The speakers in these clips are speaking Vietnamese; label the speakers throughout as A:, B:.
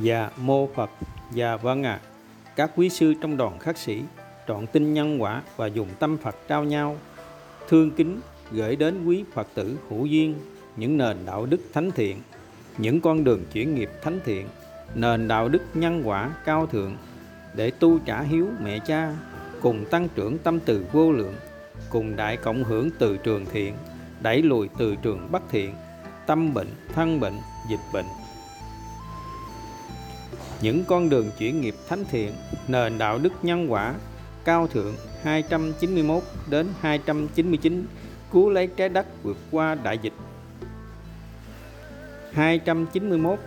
A: Dạ mô Phật. Dạ vâng ạ. Các quý sư trong đoàn khắc sĩ Trọn tin nhân quả và dùng tâm Phật trao nhau Thương kính gửi đến quý Phật tử hữu duyên Những nền đạo đức thánh thiện Những con đường chuyển nghiệp thánh thiện Nền đạo đức nhân quả cao thượng Để tu trả hiếu mẹ cha Cùng tăng trưởng tâm từ vô lượng Cùng đại cộng hưởng từ trường thiện Đẩy lùi từ trường bất thiện Tâm bệnh, thân bệnh, dịch bệnh những con đường chuyển nghiệp thánh thiện, nền đạo đức nhân quả, cao thượng 291 đến 299 cứu lấy trái đất vượt qua đại dịch. 291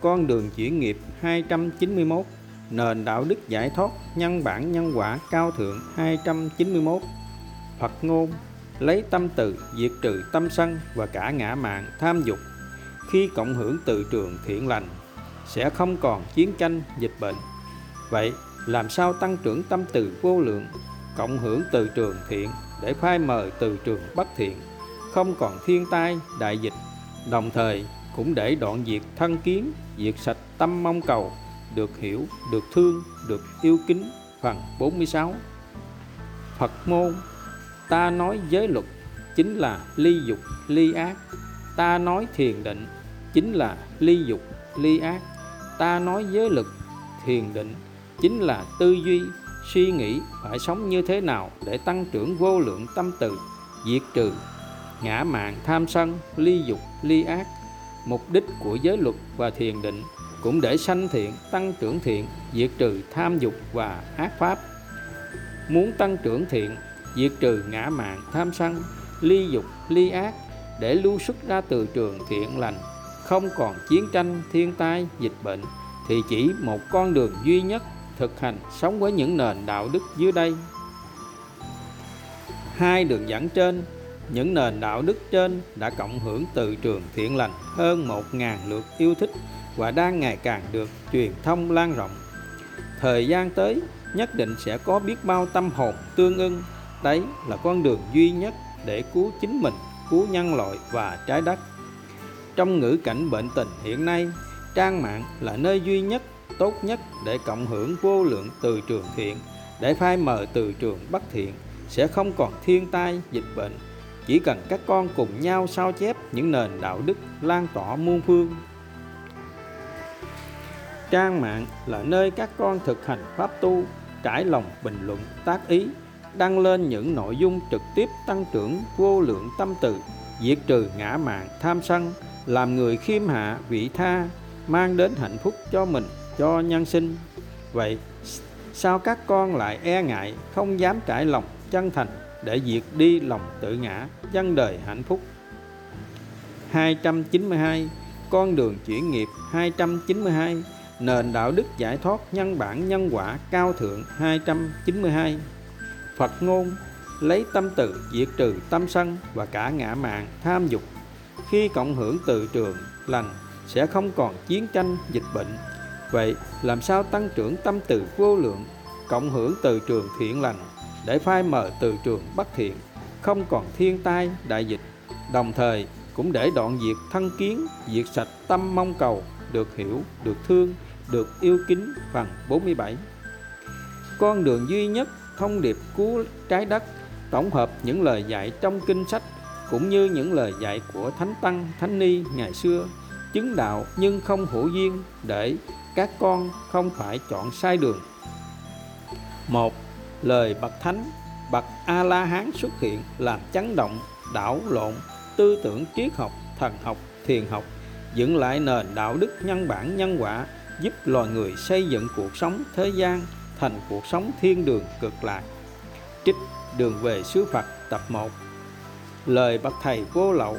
A: con đường chuyển nghiệp 291 nền đạo đức giải thoát nhân bản nhân quả cao thượng 291 Phật ngôn lấy tâm từ diệt trừ tâm sân và cả ngã mạng tham dục khi cộng hưởng từ trường thiện lành sẽ không còn chiến tranh, dịch bệnh. Vậy làm sao tăng trưởng tâm từ vô lượng, cộng hưởng từ trường thiện để phai mờ từ trường bất thiện, không còn thiên tai, đại dịch? Đồng thời cũng để đoạn diệt thân kiến, diệt sạch tâm mong cầu, được hiểu, được thương, được yêu kính, phần 46 Phật môn, ta nói giới luật, chính là ly dục, ly ác. Ta nói thiền định, chính là ly dục, ly ác ta nói giới lực thiền định, chính là tư duy, suy nghĩ phải sống như thế nào để tăng trưởng vô lượng tâm từ, diệt trừ, ngã mạn tham sân, ly dục, ly ác. Mục đích của giới luật và thiền định cũng để sanh thiện, tăng trưởng thiện, diệt trừ tham dục và ác pháp. Muốn tăng trưởng thiện, diệt trừ ngã mạn tham sân, ly dục, ly ác, để lưu xuất ra từ trường thiện lành không còn chiến tranh, thiên tai, dịch bệnh, thì chỉ một con đường duy nhất thực hành sống với những nền đạo đức dưới đây. Hai đường dẫn trên, những nền đạo đức trên đã cộng hưởng từ trường thiện lành hơn 1.000 lượt yêu thích và đang ngày càng được truyền thông lan rộng. Thời gian tới, nhất định sẽ có biết bao tâm hồn tương ưng. Đấy là con đường duy nhất để cứu chính mình, cứu nhân loại và trái đất trong ngữ cảnh bệnh tình hiện nay, trang mạng là nơi duy nhất, tốt nhất để cộng hưởng vô lượng từ trường thiện, để phai mờ từ trường bất thiện, sẽ không còn thiên tai, dịch bệnh. Chỉ cần các con cùng nhau sao chép những nền đạo đức lan tỏa muôn phương. Trang mạng là nơi các con thực hành pháp tu, trải lòng bình luận, tác ý, đăng lên những nội dung trực tiếp tăng trưởng vô lượng tâm từ, diệt trừ ngã mạng, tham sân, làm người khiêm hạ vị tha, mang đến hạnh phúc cho mình, cho nhân sinh. Vậy, sao các con lại e ngại, không dám trải lòng chân thành để diệt đi lòng tự ngã dân đời hạnh phúc? 292 con đường chuyển nghiệp. 292 nền đạo đức giải thoát nhân bản nhân quả cao thượng. 292 Phật ngôn, lấy tâm từ diệt trừ tâm sân và cả ngã mạn tham dục khi cộng hưởng từ trường lành sẽ không còn chiến tranh, dịch bệnh. Vậy làm sao tăng trưởng tâm từ vô lượng, cộng hưởng từ trường thiện lành để phai mờ từ trường bất thiện, không còn thiên tai, đại dịch? Đồng thời cũng để đoạn diệt thân kiến, diệt sạch tâm mong cầu, được hiểu, được thương, được yêu kính phần 47 con đường duy nhất thông điệp cứu trái đất tổng hợp những lời dạy trong kinh sách cũng như những lời dạy của Thánh Tăng, Thánh Ni ngày xưa, chứng đạo nhưng không hữu duyên để các con không phải chọn sai đường. Một, lời bậc thánh, bậc A La Hán xuất hiện làm chấn động, đảo lộn tư tưởng triết học, thần học, thiền học, dựng lại nền đạo đức nhân bản nhân quả, giúp loài người xây dựng cuộc sống thế gian thành cuộc sống thiên đường cực lạc. Trích Đường về xứ Phật tập 1 lời bậc thầy vô lậu.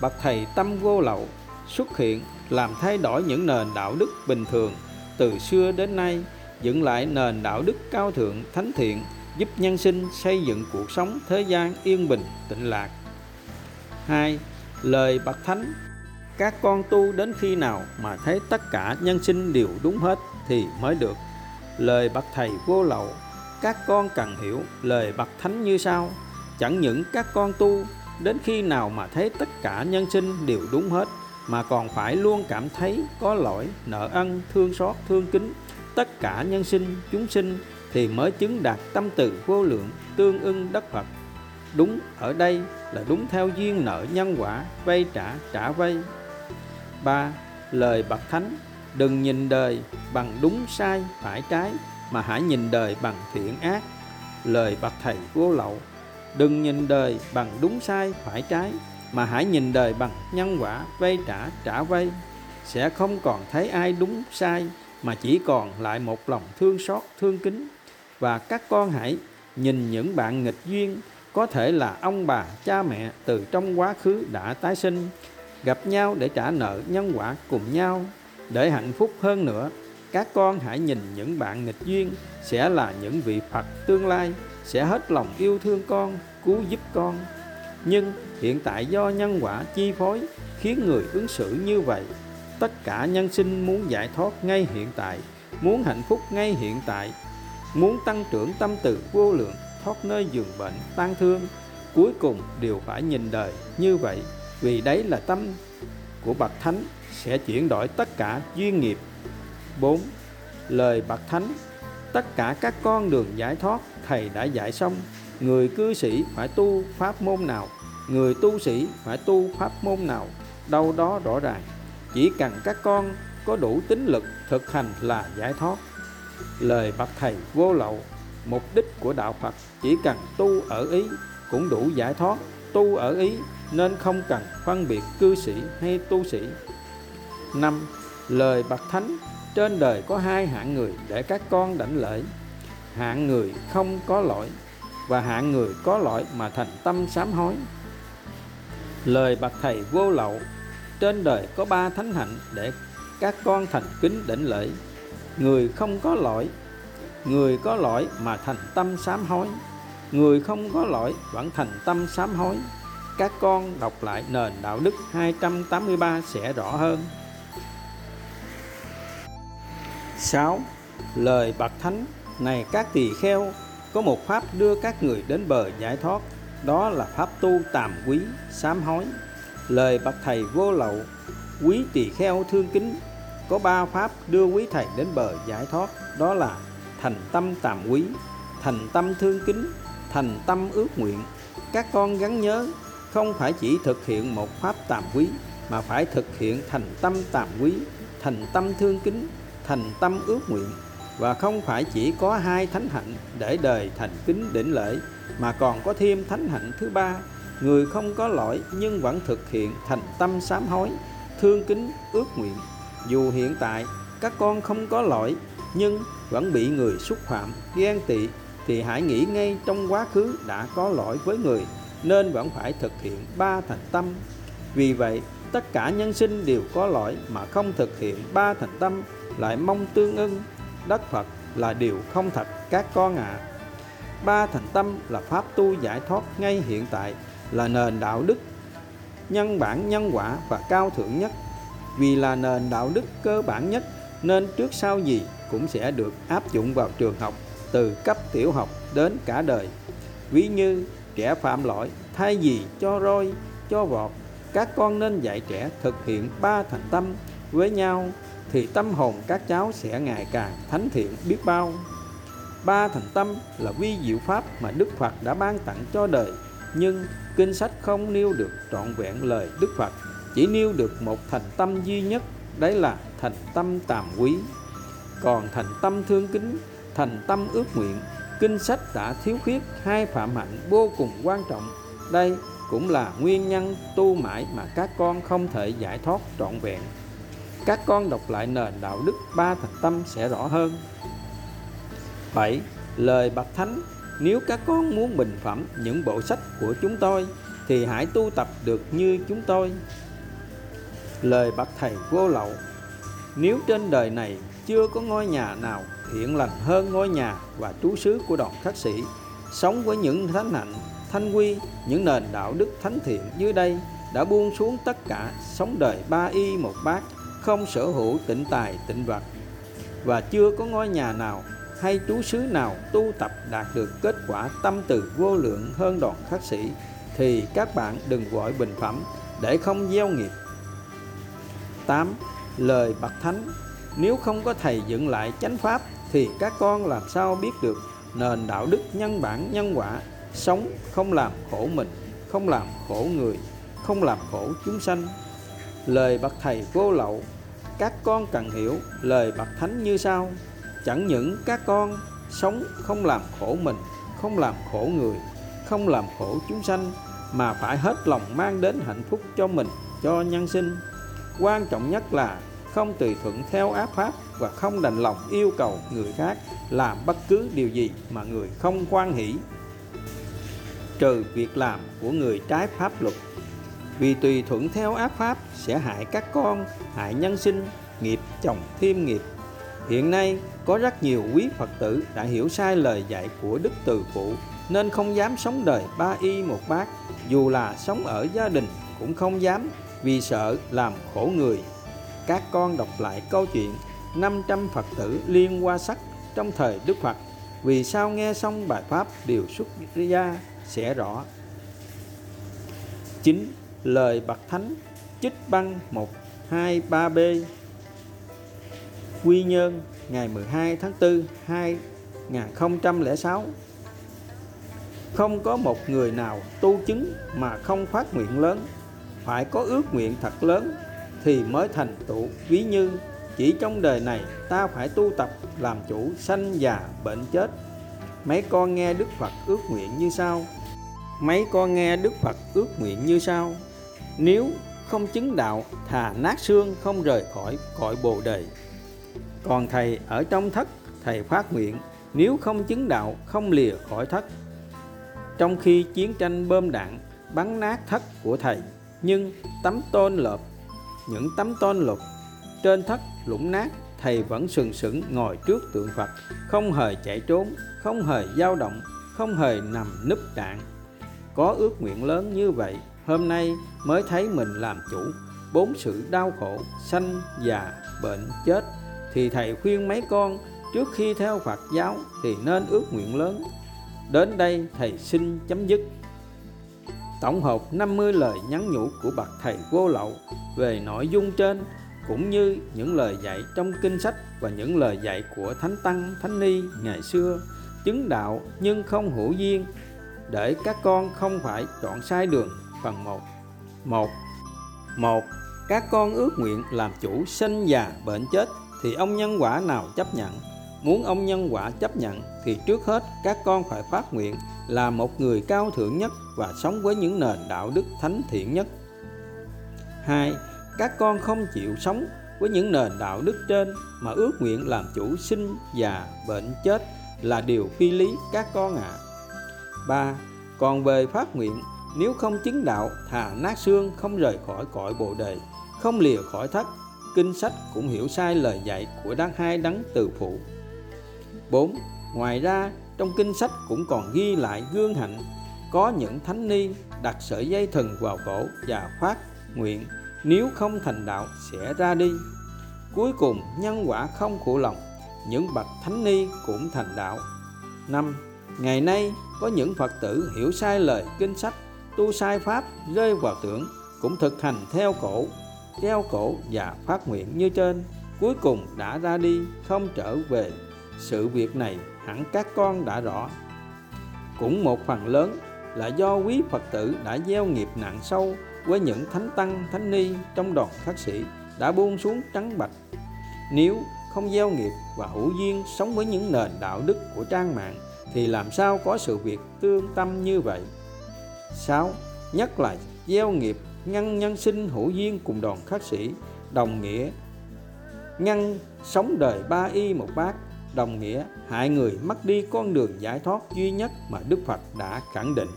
A: Bậc thầy tâm vô lậu xuất hiện làm thay đổi những nền đạo đức bình thường từ xưa đến nay, dựng lại nền đạo đức cao thượng, thánh thiện, giúp nhân sinh xây dựng cuộc sống thế gian yên bình, tịnh lạc. Hai, lời bậc thánh. Các con tu đến khi nào mà thấy tất cả nhân sinh đều đúng hết thì mới được. Lời bậc thầy vô lậu. Các con cần hiểu lời bậc thánh như sau chẳng những các con tu, đến khi nào mà thấy tất cả nhân sinh đều đúng hết, mà còn phải luôn cảm thấy có lỗi, nợ ân thương xót, thương kính. Tất cả nhân sinh, chúng sinh thì mới chứng đạt tâm từ vô lượng, tương ưng đất Phật. Đúng ở đây là đúng theo duyên nợ nhân quả, vay trả trả vay. Ba, lời bậc thánh, đừng nhìn đời bằng đúng sai, phải trái, mà hãy nhìn đời bằng thiện ác. Lời bậc thầy vô lậu đừng nhìn đời bằng đúng sai, phải trái, mà hãy nhìn đời bằng nhân quả, vay trả trả vay. Sẽ không còn thấy ai đúng sai, mà chỉ còn lại một lòng thương xót, thương kính. Và các con hãy nhìn những bạn nghịch duyên, có thể là ông bà, cha mẹ từ trong quá khứ đã tái sinh, gặp nhau để trả nợ nhân quả cùng nhau, để hạnh phúc hơn nữa. Các con hãy nhìn những bạn nghịch duyên, sẽ là những vị phật tương lai sẽ hết lòng yêu thương con, cứu giúp con nhưng hiện tại do nhân quả chi phối khiến người ứng xử như vậy, tất cả nhân sinh muốn giải thoát ngay hiện tại, muốn hạnh phúc ngay hiện tại, muốn tăng trưởng tâm từ vô lượng, thoát nơi giường bệnh tan thương, cuối cùng đều phải nhìn đời như vậy vì đấy là tâm của bậc thánh sẽ chuyển đổi tất cả duyên nghiệp 4. Lời bậc thánh Tất cả các con đường giải thoát Thầy đã dạy xong. Người cư sĩ phải tu pháp môn nào? Người tu sĩ phải tu pháp môn nào? Đâu đó rõ ràng. Chỉ cần các con có đủ tính lực thực hành là giải thoát. Lời bậc thầy vô lậu, Mục đích của đạo Phật, chỉ cần tu ở ý cũng đủ giải thoát. Tu ở ý nên không cần phân biệt cư sĩ hay tu sĩ. Năm, Lời bậc thánh trên đời có hai hạng người để các con đảnh lễ. Hạng người không có lỗi và hạng người có lỗi mà thành tâm sám hối. Lời bậc thầy vô lậu, trên đời có ba thánh hạnh để các con thành kính đảnh lễ. Người không có lỗi, người có lỗi mà thành tâm sám hối. Người không có lỗi vẫn thành tâm sám hối. Các con đọc lại nền đạo đức 283 sẽ rõ hơn. 6. Lời bậc thánh Này các tỳ kheo Có một pháp đưa các người đến bờ giải thoát Đó là pháp tu tàm quý, sám hối Lời bậc thầy vô lậu Quý tỳ kheo thương kính Có ba pháp đưa quý thầy đến bờ giải thoát Đó là thành tâm tàm quý Thành tâm thương kính Thành tâm ước nguyện Các con gắn nhớ Không phải chỉ thực hiện một pháp tàm quý Mà phải thực hiện thành tâm tàm quý Thành tâm thương kính thành tâm ước nguyện, và không phải chỉ có hai thánh hạnh để đời thành kính đỉnh lễ, mà còn có thêm thánh hạnh thứ ba. Người không có lỗi nhưng vẫn thực hiện thành tâm sám hối, thương kính, ước nguyện. Dù hiện tại, các con không có lỗi, nhưng vẫn bị người xúc phạm, ghen tị, thì hãy nghĩ ngay trong quá khứ đã có lỗi với người, nên vẫn phải thực hiện ba thành tâm. Vì vậy, tất cả nhân sinh đều có lỗi mà không thực hiện ba thành tâm lại mong tương ưng đất Phật là điều không thật các con ạ. À. Ba thành tâm là pháp tu giải thoát ngay hiện tại là nền đạo đức nhân bản nhân quả và cao thượng nhất. Vì là nền đạo đức cơ bản nhất nên trước sau gì cũng sẽ được áp dụng vào trường học từ cấp tiểu học đến cả đời. Ví như trẻ phạm lỗi thay vì cho roi, cho vọt, các con nên dạy trẻ thực hiện ba thành tâm với nhau thì tâm hồn các cháu sẽ ngày càng thánh thiện biết bao. Ba thành tâm là vi diệu pháp mà Đức Phật đã ban tặng cho đời, nhưng kinh sách không nêu được trọn vẹn lời Đức Phật, chỉ nêu được một thành tâm duy nhất, đấy là thành tâm tàm quý. Còn thành tâm thương kính, thành tâm ước nguyện, kinh sách đã thiếu khuyết hai phạm hạnh vô cùng quan trọng. Đây cũng là nguyên nhân tu mãi mà các con không thể giải thoát trọn vẹn các con đọc lại nền đạo đức ba thành tâm sẽ rõ hơn 7. Lời bạch thánh Nếu các con muốn bình phẩm những bộ sách của chúng tôi Thì hãy tu tập được như chúng tôi Lời bạch thầy vô lậu Nếu trên đời này chưa có ngôi nhà nào thiện lành hơn ngôi nhà và trú xứ của đoàn khắc sĩ Sống với những thánh hạnh, thanh quy, những nền đạo đức thánh thiện dưới đây đã buông xuống tất cả sống đời ba y một bát không sở hữu tịnh tài, tịnh vật, và chưa có ngôi nhà nào hay trú xứ nào tu tập đạt được kết quả tâm từ vô lượng hơn đoàn khắc sĩ thì các bạn đừng gọi bình phẩm để không gieo nghiệp. 8. Lời bậc thánh. Nếu không có thầy dựng lại chánh pháp, thì các con làm sao biết được nền đạo đức nhân bản, nhân quả, sống không làm khổ mình, không làm khổ người, không làm khổ chúng sanh? Lời bậc thầy vô lậu các con cần hiểu lời bậc thánh như sau. Chẳng những các con sống không làm khổ mình, không làm khổ người, không làm khổ chúng sanh, mà phải hết lòng mang đến hạnh phúc cho mình, cho nhân sinh. Quan trọng nhất là không tùy thuận theo áp pháp và không đành lòng yêu cầu người khác làm bất cứ điều gì mà người không quan hỷ. Trừ việc làm của người trái pháp luật vì tùy thuận theo ác pháp sẽ hại các con, hại nhân sinh, nghiệp chồng thêm nghiệp. Hiện nay, có rất nhiều quý phật tử đã hiểu sai lời dạy của đức từ phụ, nên không dám sống đời ba y một bát. Dù là sống ở gia đình cũng không dám, vì sợ làm khổ người. Các con đọc lại câu chuyện 500 Phật tử liên qua sắc trong thời Đức Phật. Vì sao nghe xong bài pháp đều xuất ra sẽ rõ? 9. Lời Bậc Thánh Chích băng 1, 2, 3B Quy Nhơn ngày 12 tháng 4 2006 Không có một người nào tu chứng mà không phát nguyện lớn. Phải có ước nguyện thật lớn thì mới thành tựu ví như. Chỉ trong đời này ta phải tu tập làm chủ sanh già bệnh chết. Mấy con nghe đức phật ước nguyện như sau? Mấy con nghe đức phật ước nguyện như sau? Nếu không chứng đạo, thà nát xương không rời khỏi cõi bồ đề. Còn thầy ở trong thất, thầy phát nguyện, nếu không chứng đạo, không lìa khỏi thất. Trong khi chiến tranh bơm đạn, bắn nát thất của thầy, nhưng tấm tôn lợp, những tấm tôn lục trên thất lũng nát, thầy vẫn sừng sững ngồi trước tượng phật, không hề chạy trốn, không hề dao động, không hề nằm núp đạn. Có ước nguyện lớn như vậy hôm nay mới thấy mình làm chủ, bốn sự đau khổ, sanh già, bệnh, chết, thì thầy khuyên mấy con trước khi theo Phật giáo thì nên ước nguyện lớn. Đến đây thầy xin chấm dứt. Tổng hợp 50 lời nhắn nhủ của bậc thầy vô lậu về nội dung trên, cũng như những lời dạy trong kinh sách và những lời dạy của thánh tăng, thánh ni ngày xưa, chứng đạo nhưng không hữu duyên, để các con không phải chọn sai đường phần 1 1 1 các con ước nguyện làm chủ sinh già bệnh chết thì ông nhân quả nào chấp nhận muốn ông nhân quả chấp nhận thì trước hết các con phải phát nguyện là một người cao thượng nhất và sống với những nền đạo đức thánh thiện nhất 2. Các con không chịu sống với những nền đạo đức trên mà ước nguyện làm chủ sinh, già, bệnh, chết là điều phi lý các con ạ. À. 3. Còn về phát nguyện, nếu không chứng đạo thà nát xương không rời khỏi cõi bồ đề, không lìa khỏi thất, kinh sách cũng hiểu sai lời dạy của đăng hai đấng từ phụ. 4. Ngoài ra, trong kinh sách cũng còn ghi lại gương hạnh có những thánh ni đặt sợi dây thần vào cổ và phát nguyện nếu không thành đạo sẽ ra đi cuối cùng nhân quả không khổ lòng những bậc thánh ni cũng thành đạo năm ngày nay có những phật tử hiểu sai lời kinh sách tu sai pháp rơi vào tưởng cũng thực hành theo cổ treo cổ và phát nguyện như trên cuối cùng đã ra đi không trở về sự việc này hẳn các con đã rõ cũng một phần lớn là do quý Phật tử đã gieo nghiệp nặng sâu với những thánh tăng, thánh ni trong đoàn khắc sĩ đã buông xuống trắng bạch. Nếu không gieo nghiệp và hữu duyên sống với những nền đạo đức của trang mạng thì làm sao có sự việc tương tâm như vậy? 6. Nhất là gieo nghiệp ngăn nhân sinh hữu duyên cùng đoàn khắc sĩ, đồng nghĩa ngăn sống đời ba y một bát, đồng nghĩa hại người mất đi con đường giải thoát duy nhất mà Đức Phật đã khẳng định.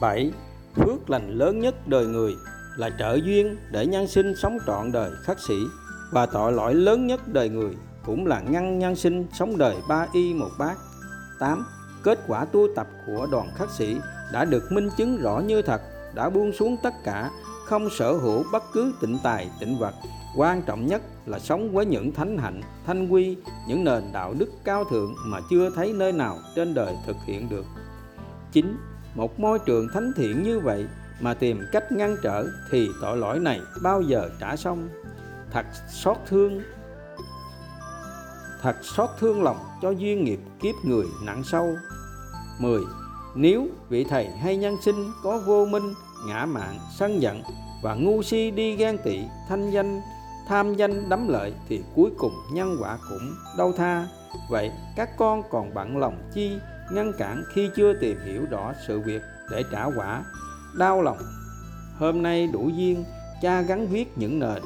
A: 7. Phước lành lớn nhất đời người là trợ duyên để nhân sinh sống trọn đời khắc sĩ và tội lỗi lớn nhất đời người cũng là ngăn nhân sinh sống đời ba y một bát. 8. Kết quả tu tập của đoàn khắc sĩ đã được minh chứng rõ như thật, đã buông xuống tất cả, không sở hữu bất cứ tịnh tài, tịnh vật. Quan trọng nhất là sống với những thánh hạnh, thanh quy, những nền đạo đức cao thượng mà chưa thấy nơi nào trên đời thực hiện được. chính một môi trường thánh thiện như vậy mà tìm cách ngăn trở thì tội lỗi này bao giờ trả xong thật xót thương thật xót thương lòng cho duyên nghiệp kiếp người nặng sâu 10. Nếu vị thầy hay nhân sinh có vô minh, ngã mạn, sân giận và ngu si đi ghen tị, thanh danh, tham danh đắm lợi thì cuối cùng nhân quả cũng đau tha. Vậy các con còn bận lòng chi ngăn cản khi chưa tìm hiểu rõ sự việc để trả quả đau lòng hôm nay đủ duyên cha gắn viết những nền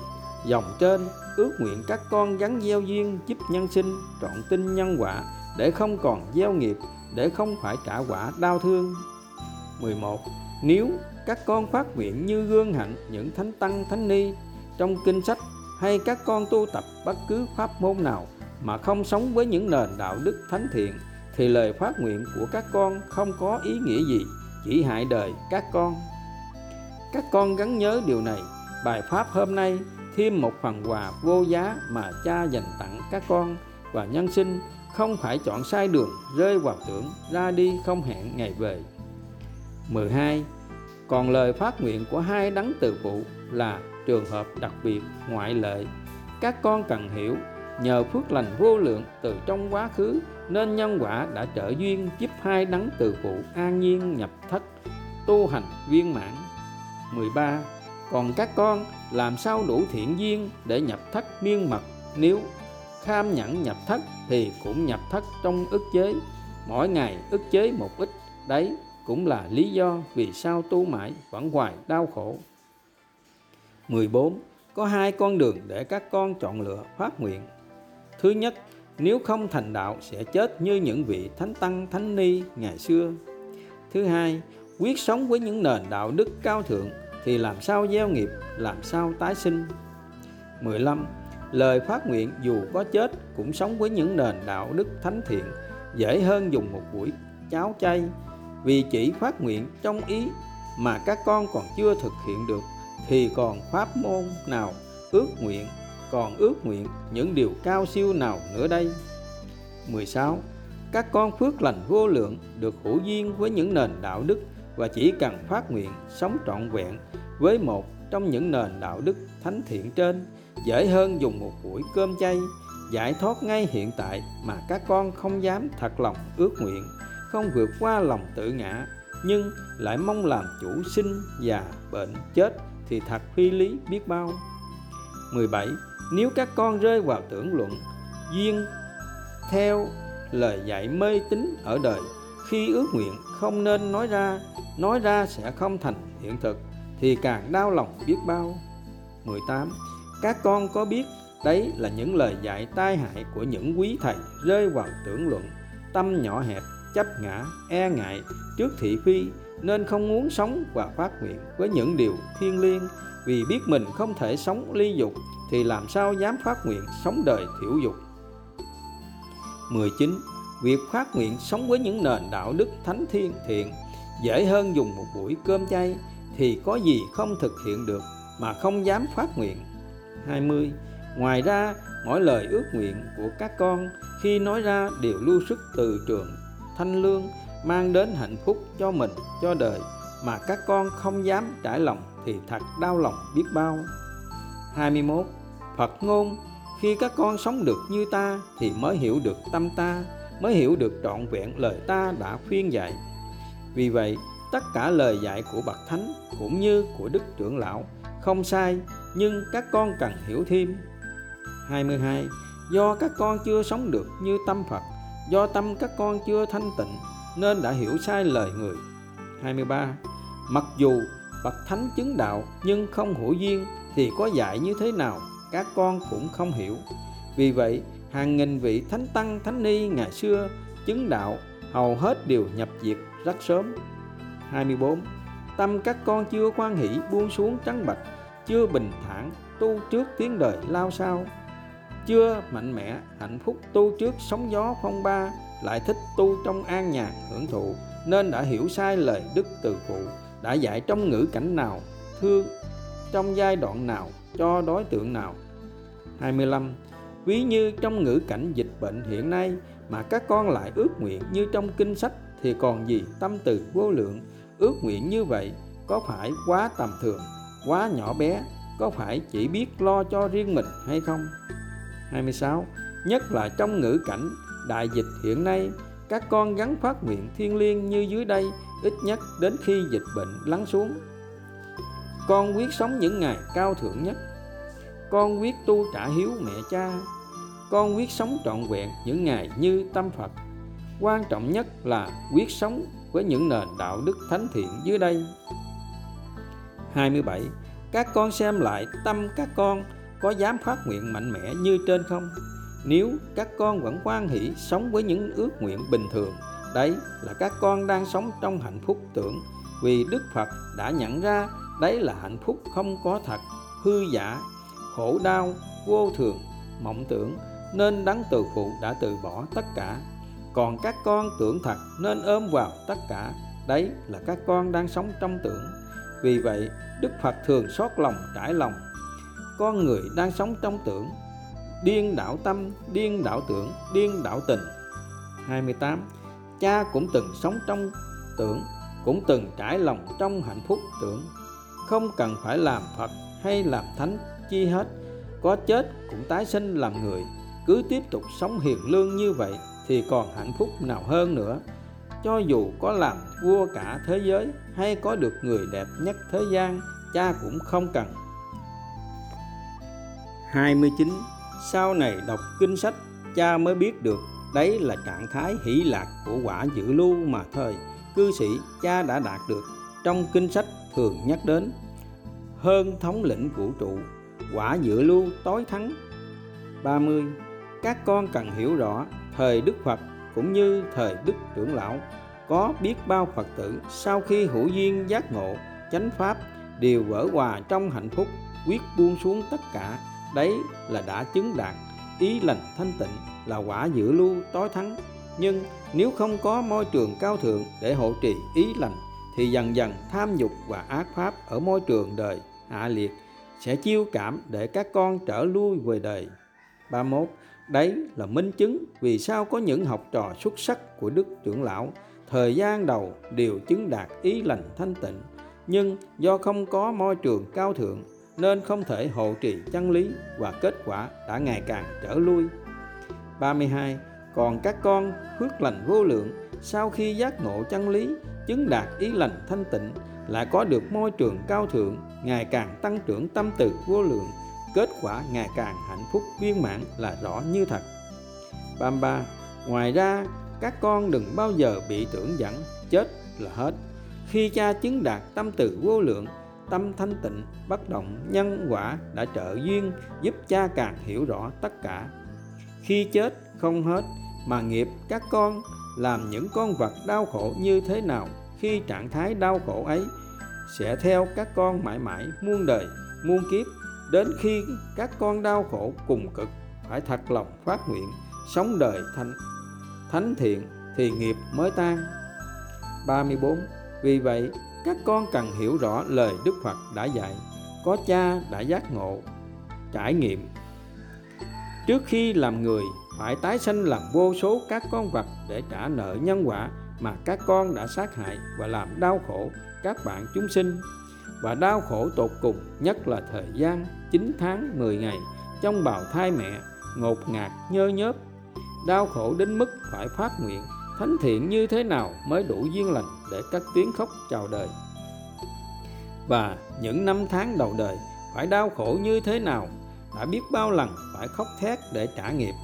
A: dòng trên ước nguyện các con gắn gieo duyên giúp nhân sinh trọn tin nhân quả để không còn gieo nghiệp để không phải trả quả đau thương. 11 nếu các con phát nguyện như gương hạnh những thánh tăng, thánh ni trong kinh sách hay các con tu tập bất cứ pháp môn nào mà không sống với những nền đạo đức thánh thiện, thì lời phát nguyện của các con không có ý nghĩa gì, chỉ hại đời các con. Các con gắn nhớ điều này. Bài pháp hôm nay thêm một phần quà vô giá mà cha dành tặng các con và nhân sinh không phải chọn sai đường, rơi vào tưởng ra đi không hẹn ngày về. 12 còn lời phát nguyện của hai đấng từ phụ là trường hợp đặc biệt ngoại lệ. Các con cần hiểu, nhờ phước lành vô lượng từ trong quá khứ, nên nhân quả đã trợ duyên giúp hai đấng từ phụ an nhiên nhập thất, tu hành viên mãn. 13 còn các con làm sao đủ thiện duyên để nhập thất miên mật nếu kham nhẫn nhập thất thì cũng nhập thất trong ức chế. Mỗi ngày ức chế một ít, đấy cũng là lý do vì sao tu mãi vẫn hoài đau khổ. 14 có hai con đường để các con chọn lựa phát nguyện. Thứ nhất, nếu không thành đạo sẽ chết như những vị thánh tăng, thánh ni ngày xưa. Thứ hai, quyết sống với những nền đạo đức cao thượng thì làm sao gieo nghiệp, làm sao tái sinh. 15 lời phát nguyện dù có chết cũng sống với những nền đạo đức thánh thiện, dễ hơn dùng một buổi cháo chay. Vì chỉ phát nguyện trong ý mà các con còn chưa thực hiện được, thì còn pháp môn nào ước nguyện, còn ước nguyện những điều cao siêu nào nữa đây? 16 các con phước lành vô lượng được hữu duyên với những nền đạo đức và chỉ cần phát nguyện sống trọn vẹn với một trong những nền đạo đức thánh thiện trên dễ hơn dùng một buổi cơm chay, giải thoát ngay hiện tại mà các con không dám thật lòng ước nguyện, không vượt qua lòng tự ngã, nhưng lại mong làm chủ sinh già bệnh chết thì thật phi lý biết bao. 17 nếu các con rơi vào tưởng luận, duyên theo lời dạy mê tín ở đời, khi ước nguyện không nên nói ra nói ra sẽ không thành hiện thực thì càng đau lòng biết bao. 18 các con có biết, đấy là những lời dạy tai hại của những quý thầy rơi vào tưởng luận. Tâm nhỏ hẹp, chấp ngã e ngại trước thị phi, nên không muốn sống và phát nguyện với những điều thiêng liêng. Vì biết mình không thể sống ly dục, thì làm sao dám phát nguyện sống đời thiểu dục? 19 việc phát nguyện sống với những nền đạo đức thánh thiên thiện, dễ hơn dùng một buổi cơm chay, thì có gì không thực hiện được mà không dám phát nguyện? 20 ngoài ra, mỗi lời ước nguyện của các con khi nói ra đều lưu xuất từ trường, thanh lương, mang đến hạnh phúc cho mình, cho đời, mà các con không dám trải lòng thì thật đau lòng biết bao. 21 Phật ngôn, khi các con sống được như ta thì mới hiểu được tâm ta, mới hiểu được trọn vẹn lời ta đã khuyên dạy. Vì vậy, tất cả lời dạy của bậc thánh cũng như của đức trưởng lão không sai nhưng các con cần hiểu thêm. 22 do các con chưa sống được như tâm Phật, do tâm các con chưa thanh tịnh, nên đã hiểu sai lời người. 23 mặc dù bậc thánh chứng đạo nhưng không hữu duyên thì có dạy như thế nào, các con cũng không hiểu. Vì vậy, hàng nghìn vị thánh tăng, thánh ni ngày xưa chứng đạo hầu hết đều nhập diệt rất sớm. 24 tâm các con chưa quan hỷ buông xuống trắng bạch chưa bình thản tu trước tiếng đời lao sao? Chưa mạnh mẽ hạnh phúc tu trước sóng gió phong ba lại thích tu trong an nhàn hưởng thụ nên đã hiểu sai lời đức từ phụ đã dạy trong ngữ cảnh nào thương trong giai đoạn nào cho đối tượng nào. 25 ví như trong ngữ cảnh dịch bệnh hiện nay mà các con lại ước nguyện như trong kinh sách thì còn gì tâm từ vô lượng? Ước nguyện như vậy có phải quá tầm thường, quá nhỏ bé, có phải chỉ biết lo cho riêng mình hay không? 26. Nhất là trong ngữ cảnh đại dịch hiện nay, các con gắn phát nguyện thiên liêng như dưới đây ít nhất đến khi dịch bệnh lắng xuống. Con quyết sống những ngày cao thượng nhất. Con quyết tu trả hiếu mẹ cha. Con quyết sống trọn vẹn những ngày như tâm Phật. Quan trọng nhất là quyết sống với những nền đạo đức thánh thiện dưới đây. 27. Các con xem lại tâm các con có dám phát nguyện mạnh mẽ như trên không? Nếu các con vẫn quan hỷ sống với những ước nguyện bình thường, đấy là các con đang sống trong hạnh phúc tưởng vì Đức Phật đã nhận ra đấy là hạnh phúc không có thật, hư giả, khổ đau, vô thường, mộng tưởng nên đấng từ phụ đã từ bỏ tất cả. Còn các con tưởng thật nên ôm vào tất cả, đấy là các con đang sống trong tưởng. Vì vậy, Đức Phật thường xót lòng trải lòng. Con người đang sống trong tưởng điên đảo tâm, điên đảo tưởng, điên đảo tình. 28. Cha cũng từng sống trong tưởng, cũng từng trải lòng trong hạnh phúc tưởng. Không cần phải làm Phật hay làm thánh chi hết, có chết cũng tái sinh làm người, cứ tiếp tục sống hiền lương như vậy thì còn hạnh phúc nào hơn nữa. Cho dù có làm vua cả thế giới hay có được người đẹp nhất thế gian, cha cũng không cần. 29 sau này đọc kinh sách cha mới biết được đấy là trạng thái hỷ lạc của quả dự lưu mà thời cư sĩ cha đã đạt được trong kinh sách thường nhắc đến. Hơn thống lĩnh vũ trụ quả dự lưu tối thắng. 30 các con cần hiểu rõ thời Đức Phật cũng như thời Đức trưởng lão, có biết bao Phật tử sau khi hữu duyên giác ngộ, chánh pháp đều vỡ hòa trong hạnh phúc, quyết buông xuống tất cả. Đấy là đã chứng đạt, ý lành thanh tịnh là quả dự lưu tối thắng. Nhưng nếu không có môi trường cao thượng để hộ trì ý lành, thì dần dần tham dục và ác pháp ở môi trường đời hạ liệt sẽ chiêu cảm để các con trở lui về đời. 31 đấy là minh chứng vì sao có những học trò xuất sắc của đức trưởng lão thời gian đầu đều chứng đạt ý lành thanh tịnh nhưng do không có môi trường cao thượng nên không thể hộ trì chân lý và kết quả đã ngày càng trở lui. 32. Còn các con phước lành vô lượng sau khi giác ngộ chân lý, chứng đạt ý lành thanh tịnh lại có được môi trường cao thượng, ngày càng tăng trưởng tâm từ vô lượng, kết quả ngày càng hạnh phúc viên mãn là rõ như thật. 33. Ngoài ra, các con đừng bao giờ bị tưởng dẫn chết là hết. Khi cha chứng đạt tâm từ vô lượng tâm thanh tịnh bất động nhân quả đã trợ duyên giúp cha càng hiểu rõ tất cả khi chết không hết mà nghiệp các con làm những con vật đau khổ như thế nào khi trạng thái đau khổ ấy sẽ theo các con mãi mãi muôn đời muôn kiếp đến khi các con đau khổ cùng cực phải thật lòng phát nguyện sống đời thanh thánh thiện thì nghiệp mới tan. 34 vì vậy các con cần hiểu rõ lời Đức Phật đã dạy, có cha đã giác ngộ, trải nghiệm. Trước khi làm người, phải tái sanh làm vô số các con vật để trả nợ nhân quả mà các con đã sát hại và làm đau khổ các bạn chúng sinh và đau khổ tột cùng, nhất là thời gian 9 tháng 10 ngày trong bào thai mẹ, ngột ngạt, nhơ nhớp. Đau khổ đến mức phải phát nguyện, thánh thiện như thế nào mới đủ duyên lành để cất tiếng khóc chào đời? Và những năm tháng đầu đời, phải đau khổ như thế nào? Đã biết bao lần phải khóc thét để trả nghiệp.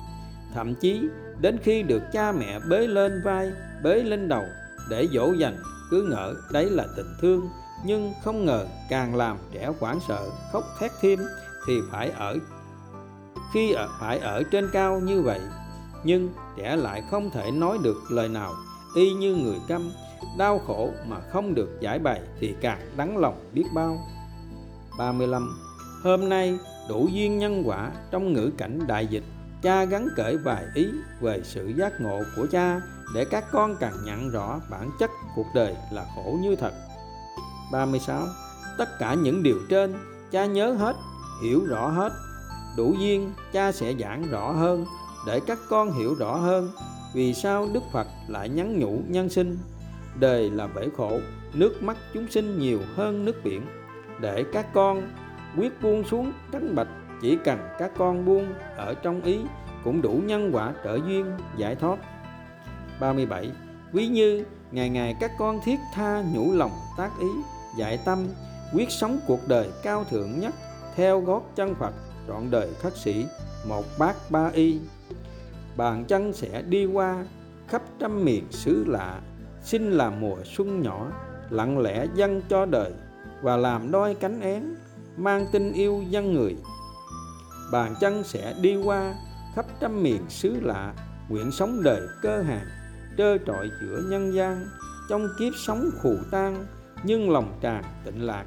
A: Thậm chí, đến khi được cha mẹ bế lên vai, bế lên đầu để dỗ dành cứ ngỡ đấy là tình thương nhưng không ngờ càng làm trẻ hoảng sợ khóc thét thêm thì phải ở khi ở, phải ở trên cao như vậy. Nhưng trẻ lại không thể nói được lời nào y như người câm. Đau khổ mà không được giải bày thì càng đắng lòng biết bao. 35 hôm nay đủ duyên nhân quả trong ngữ cảnh đại dịch cha gắn cởi vài ý về sự giác ngộ của cha để các con càng nhận rõ bản chất cuộc đời là khổ như thật. 36 tất cả những điều trên, cha nhớ hết, hiểu rõ hết. Đủ duyên, cha sẽ giảng rõ hơn, để các con hiểu rõ hơn vì sao Đức Phật lại nhắn nhủ nhân sinh. Đời là bể khổ, nước mắt chúng sinh nhiều hơn nước biển. Để các con quyết buông xuống tránh bạch, chỉ cần các con buông ở trong ý cũng đủ nhân quả trợ duyên, giải thoát. 37 quý như, ngày ngày các con thiết tha nhủ lòng tác ý, dạy tâm, quyết sống cuộc đời cao thượng nhất, theo gót chân Phật, trọn đời khất sĩ, một bát ba y. Bàn chân sẽ đi qua, khắp trăm miền xứ lạ, xin làm mùa xuân nhỏ, lặng lẽ dâng cho đời, và làm đôi cánh én, mang tình yêu dân người. Bàn chân sẽ đi qua, khắp trăm miền xứ lạ, nguyện sống đời cơ hàng trơ trọi giữa nhân gian, trong kiếp sống khù tan nhưng lòng tràn tịnh lạc.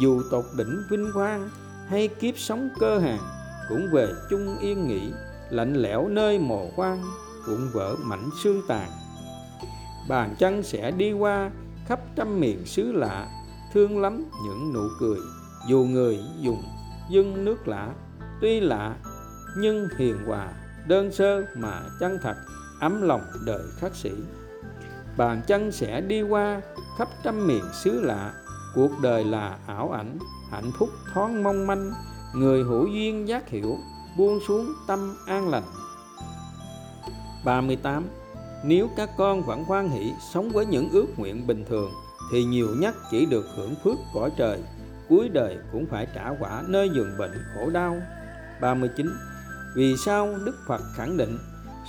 A: Dù tột đỉnh vinh quang hay kiếp sống cơ hàng, cũng về chung yên nghỉ, lạnh lẽo nơi mồ quan vụn vỡ mảnh xương tàn. Bàn chân sẽ đi qua khắp trăm miền xứ lạ, thương lắm những nụ cười dù người dùng dưng nước lạ. Tuy lạ, nhưng hiền hòa, đơn sơ mà chân thật ấm lòng đời khắc sĩ. Bàn chân sẽ đi qua khắp trăm miền xứ lạ, cuộc đời là ảo ảnh, hạnh phúc thoáng mong manh, người hữu duyên giác hiểu, buông xuống tâm an lành. 38 nếu các con vẫn hoan hỷ sống với những ước nguyện bình thường, thì nhiều nhất chỉ được hưởng phước cõi trời, cuối đời cũng phải trả quả nơi giường bệnh khổ đau. 39 vì sao Đức Phật khẳng định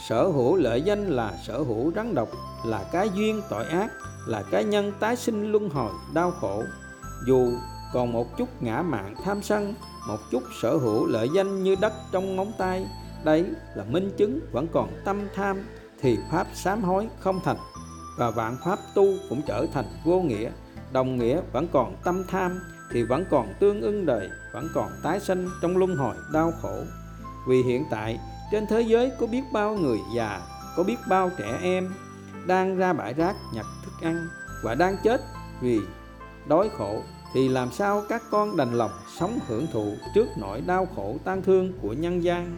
A: sở hữu lợi danh là sở hữu rắn độc, là cái duyên tội ác, là cái nhân tái sinh luân hồi, đau khổ. Dù còn một chút ngã mạn tham sân, một chút sở hữu lợi danh như đất trong móng tay đấy là minh chứng vẫn còn tâm tham thì pháp sám hối không thành. Và vạn pháp tu cũng trở thành vô nghĩa, đồng nghĩa vẫn còn tâm tham thì vẫn còn tương ưng đời, vẫn còn tái sinh trong luân hồi đau khổ. Vì hiện tại trên thế giới có biết bao người già, có biết bao trẻ em đang ra bãi rác nhặt thức ăn và đang chết vì đói khổ, thì làm sao các con đành lòng sống hưởng thụ trước nỗi đau khổ tan thương của nhân gian?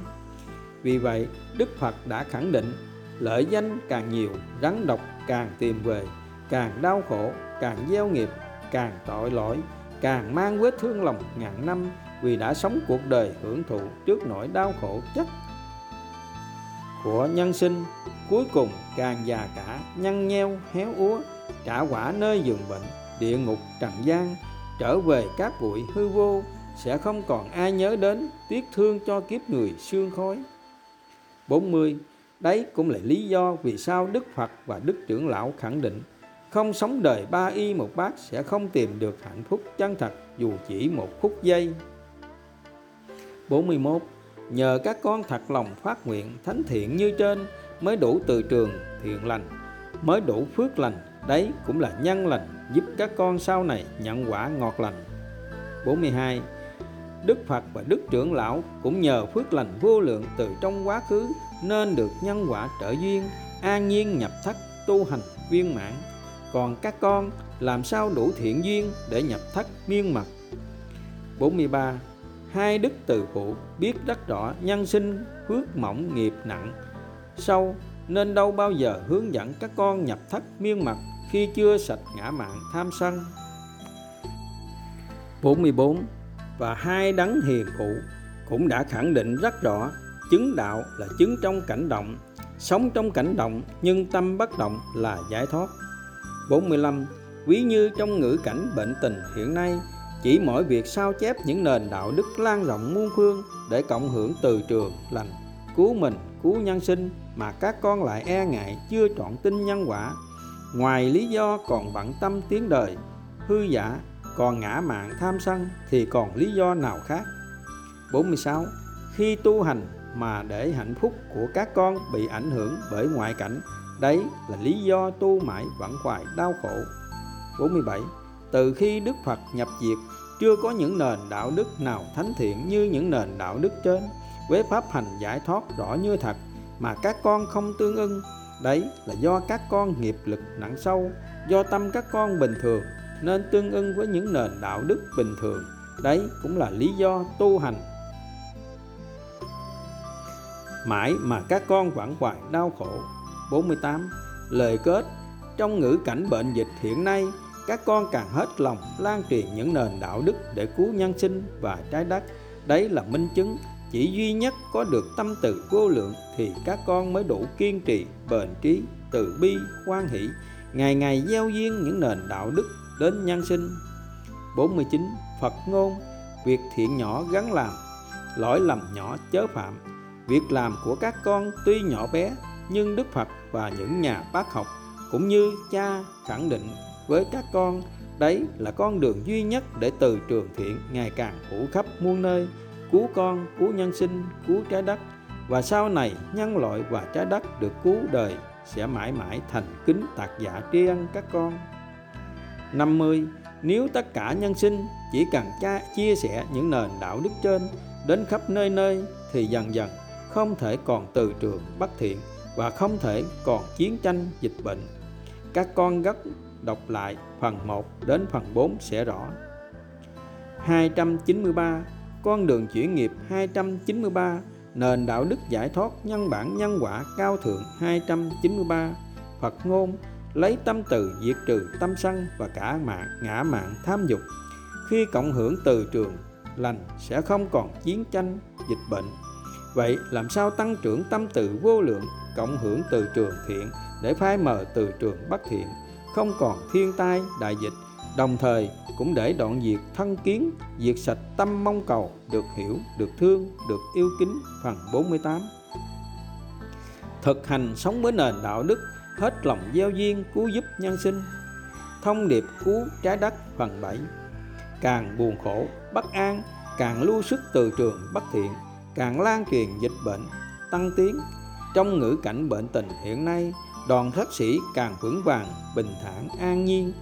A: Vì vậy, đức phật đã khẳng định, lợi danh càng nhiều, rắn độc càng tìm về, càng đau khổ, càng gieo nghiệp, càng tội lỗi, càng mang vết thương lòng ngàn năm vì đã sống cuộc đời hưởng thụ trước nỗi đau khổ chất của nhân sinh, cuối cùng càng già cả, nhăn nheo, héo úa, trả quả nơi giường bệnh, địa ngục trần gian, trở về các bụi hư vô, sẽ không còn ai nhớ đến tiếc thương cho kiếp người xương khói. 40 đấy cũng là lý do vì sao Đức Phật và Đức trưởng lão khẳng định, không sống đời ba y một bát sẽ không tìm được hạnh phúc chân thật dù chỉ một phút giây. 41 Nhờ các con thật lòng phát nguyện thánh thiện như trên, mới đủ từ trường thiện lành, mới đủ phước lành. Đấy cũng là nhân lành, giúp các con sau này nhận quả ngọt lành. 42 Đức Phật và Đức trưởng lão cũng nhờ phước lành vô lượng từ trong quá khứ, nên được nhân quả trợ duyên, an nhiên nhập thất, tu hành viên mãn. Còn các con, làm sao đủ thiện duyên để nhập thất miên mật? 43 hai đức từ phụ biết rất rõ nhân sinh phước mỏng nghiệp nặng. Sâu nên đâu bao giờ hướng dẫn các con nhập thất miên mật khi chưa sạch ngã mạng tham sân? 44 và hai đấng hiền phụ cũng đã khẳng định rất rõ, chứng đạo là chứng trong cảnh động, sống trong cảnh động nhưng tâm bất động là giải thoát. 45 ví như trong ngữ cảnh bệnh tình hiện nay chỉ mỗi việc sao chép những nền đạo đức lan rộng muôn phương để cộng hưởng từ trường, lành, cứu mình, cứu nhân sinh mà các con lại e ngại chưa trọn tin nhân quả. Ngoài lý do còn bận tâm tiếng đời, hư giả, còn ngã mạng tham sân thì còn lý do nào khác? 46 khi tu hành mà để hạnh phúc của các con bị ảnh hưởng bởi ngoại cảnh, đấy là lý do tu mãi vẫn hoài đau khổ. 47 từ khi Đức Phật nhập diệt chưa có những nền đạo đức nào thánh thiện như những nền đạo đức trên. Với pháp hành giải thoát rõ như thật, mà các con không tương ưng. Đấy là do các con nghiệp lực nặng sâu, do tâm các con bình thường, nên tương ưng với những nền đạo đức bình thường. Đấy cũng là lý do tu hành. Mãi mà các con vẫn hoài đau khổ. 48 lời kết. Trong ngữ cảnh bệnh dịch hiện nay các con càng hết lòng lan truyền những nền đạo đức để cứu nhân sinh và trái đất. Đấy là minh chứng chỉ duy nhất có được tâm từ vô lượng thì các con mới đủ kiên trì, bền trí, từ bi, hoan hỷ, ngày ngày gieo duyên những nền đạo đức đến nhân sinh. 49 Phật ngôn, việc thiện nhỏ gắn làm, lỗi lầm nhỏ chớ phạm. Việc làm của các con tuy nhỏ bé, nhưng Đức Phật và những nhà bác học cũng như cha khẳng định với các con. Đấy là con đường duy nhất để từ trường thiện ngày càng phủ khắp muôn nơi. Cứu con, cứu nhân sinh, cứu trái đất. Và sau này, nhân loại và trái đất được cứu đời sẽ mãi mãi thành kính tạc giả tri ân các con. 50 nếu tất cả nhân sinh chỉ cần cha, chia sẻ những nền đạo đức trên đến khắp nơi nơi thì dần dần không thể còn từ trường bất thiện và không thể còn chiến tranh dịch bệnh. Các con gấp đọc lại phần 1 đến phần 4 sẽ rõ. 293 con đường chuyển nghiệp 293 nền đạo đức giải thoát nhân bản nhân quả cao thượng 293 Phật ngôn, lấy tâm từ diệt trừ tâm sân và cả mạng, ngã mạng tham dục. Khi cộng hưởng từ trường, lành sẽ không còn chiến tranh, dịch bệnh. Vậy làm sao tăng trưởng tâm từ vô lượng, cộng hưởng từ trường thiện để phai mờ từ trường bất thiện? Không còn thiên tai, đại dịch. Đồng thời, cũng để đoạn diệt thân kiến, diệt sạch tâm mong cầu, được hiểu, được thương, được yêu kính, phần 48 thực hành sống với nền đạo đức, hết lòng gieo duyên, cứu giúp nhân sinh. Thông điệp cứu trái đất, phần 7 càng buồn khổ, bất an, càng lưu sức từ trường bất thiện, càng lan truyền dịch bệnh, tăng tiến. Trong ngữ cảnh bệnh tình hiện nay đoàn thất sĩ càng vững vàng, bình thản, an nhiên.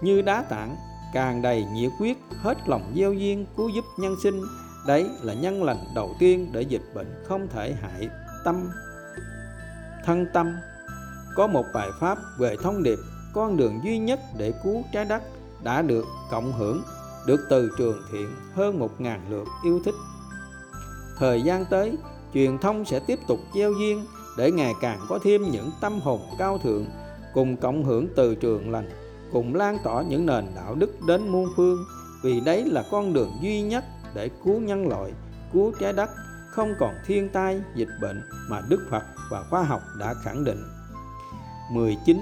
A: Như đá tảng, càng đầy nhiệt quyết hết lòng gieo duyên cứu giúp nhân sinh. Đấy là nhân lành đầu tiên để dịch bệnh không thể hại tâm. Thân tâm, có một bài pháp về thông điệp, con đường duy nhất để cứu trái đất đã được cộng hưởng, được từ trường thiện hơn một ngàn lượt yêu thích. Thời gian tới, truyền thông sẽ tiếp tục gieo duyên để ngày càng có thêm những tâm hồn cao thượng, cùng cộng hưởng từ trường lành, cùng lan tỏa những nền đạo đức đến muôn phương. Vì đấy là con đường duy nhất để cứu nhân loại, cứu trái đất, không còn thiên tai, dịch bệnh mà Đức Phật và khoa học đã khẳng định. 19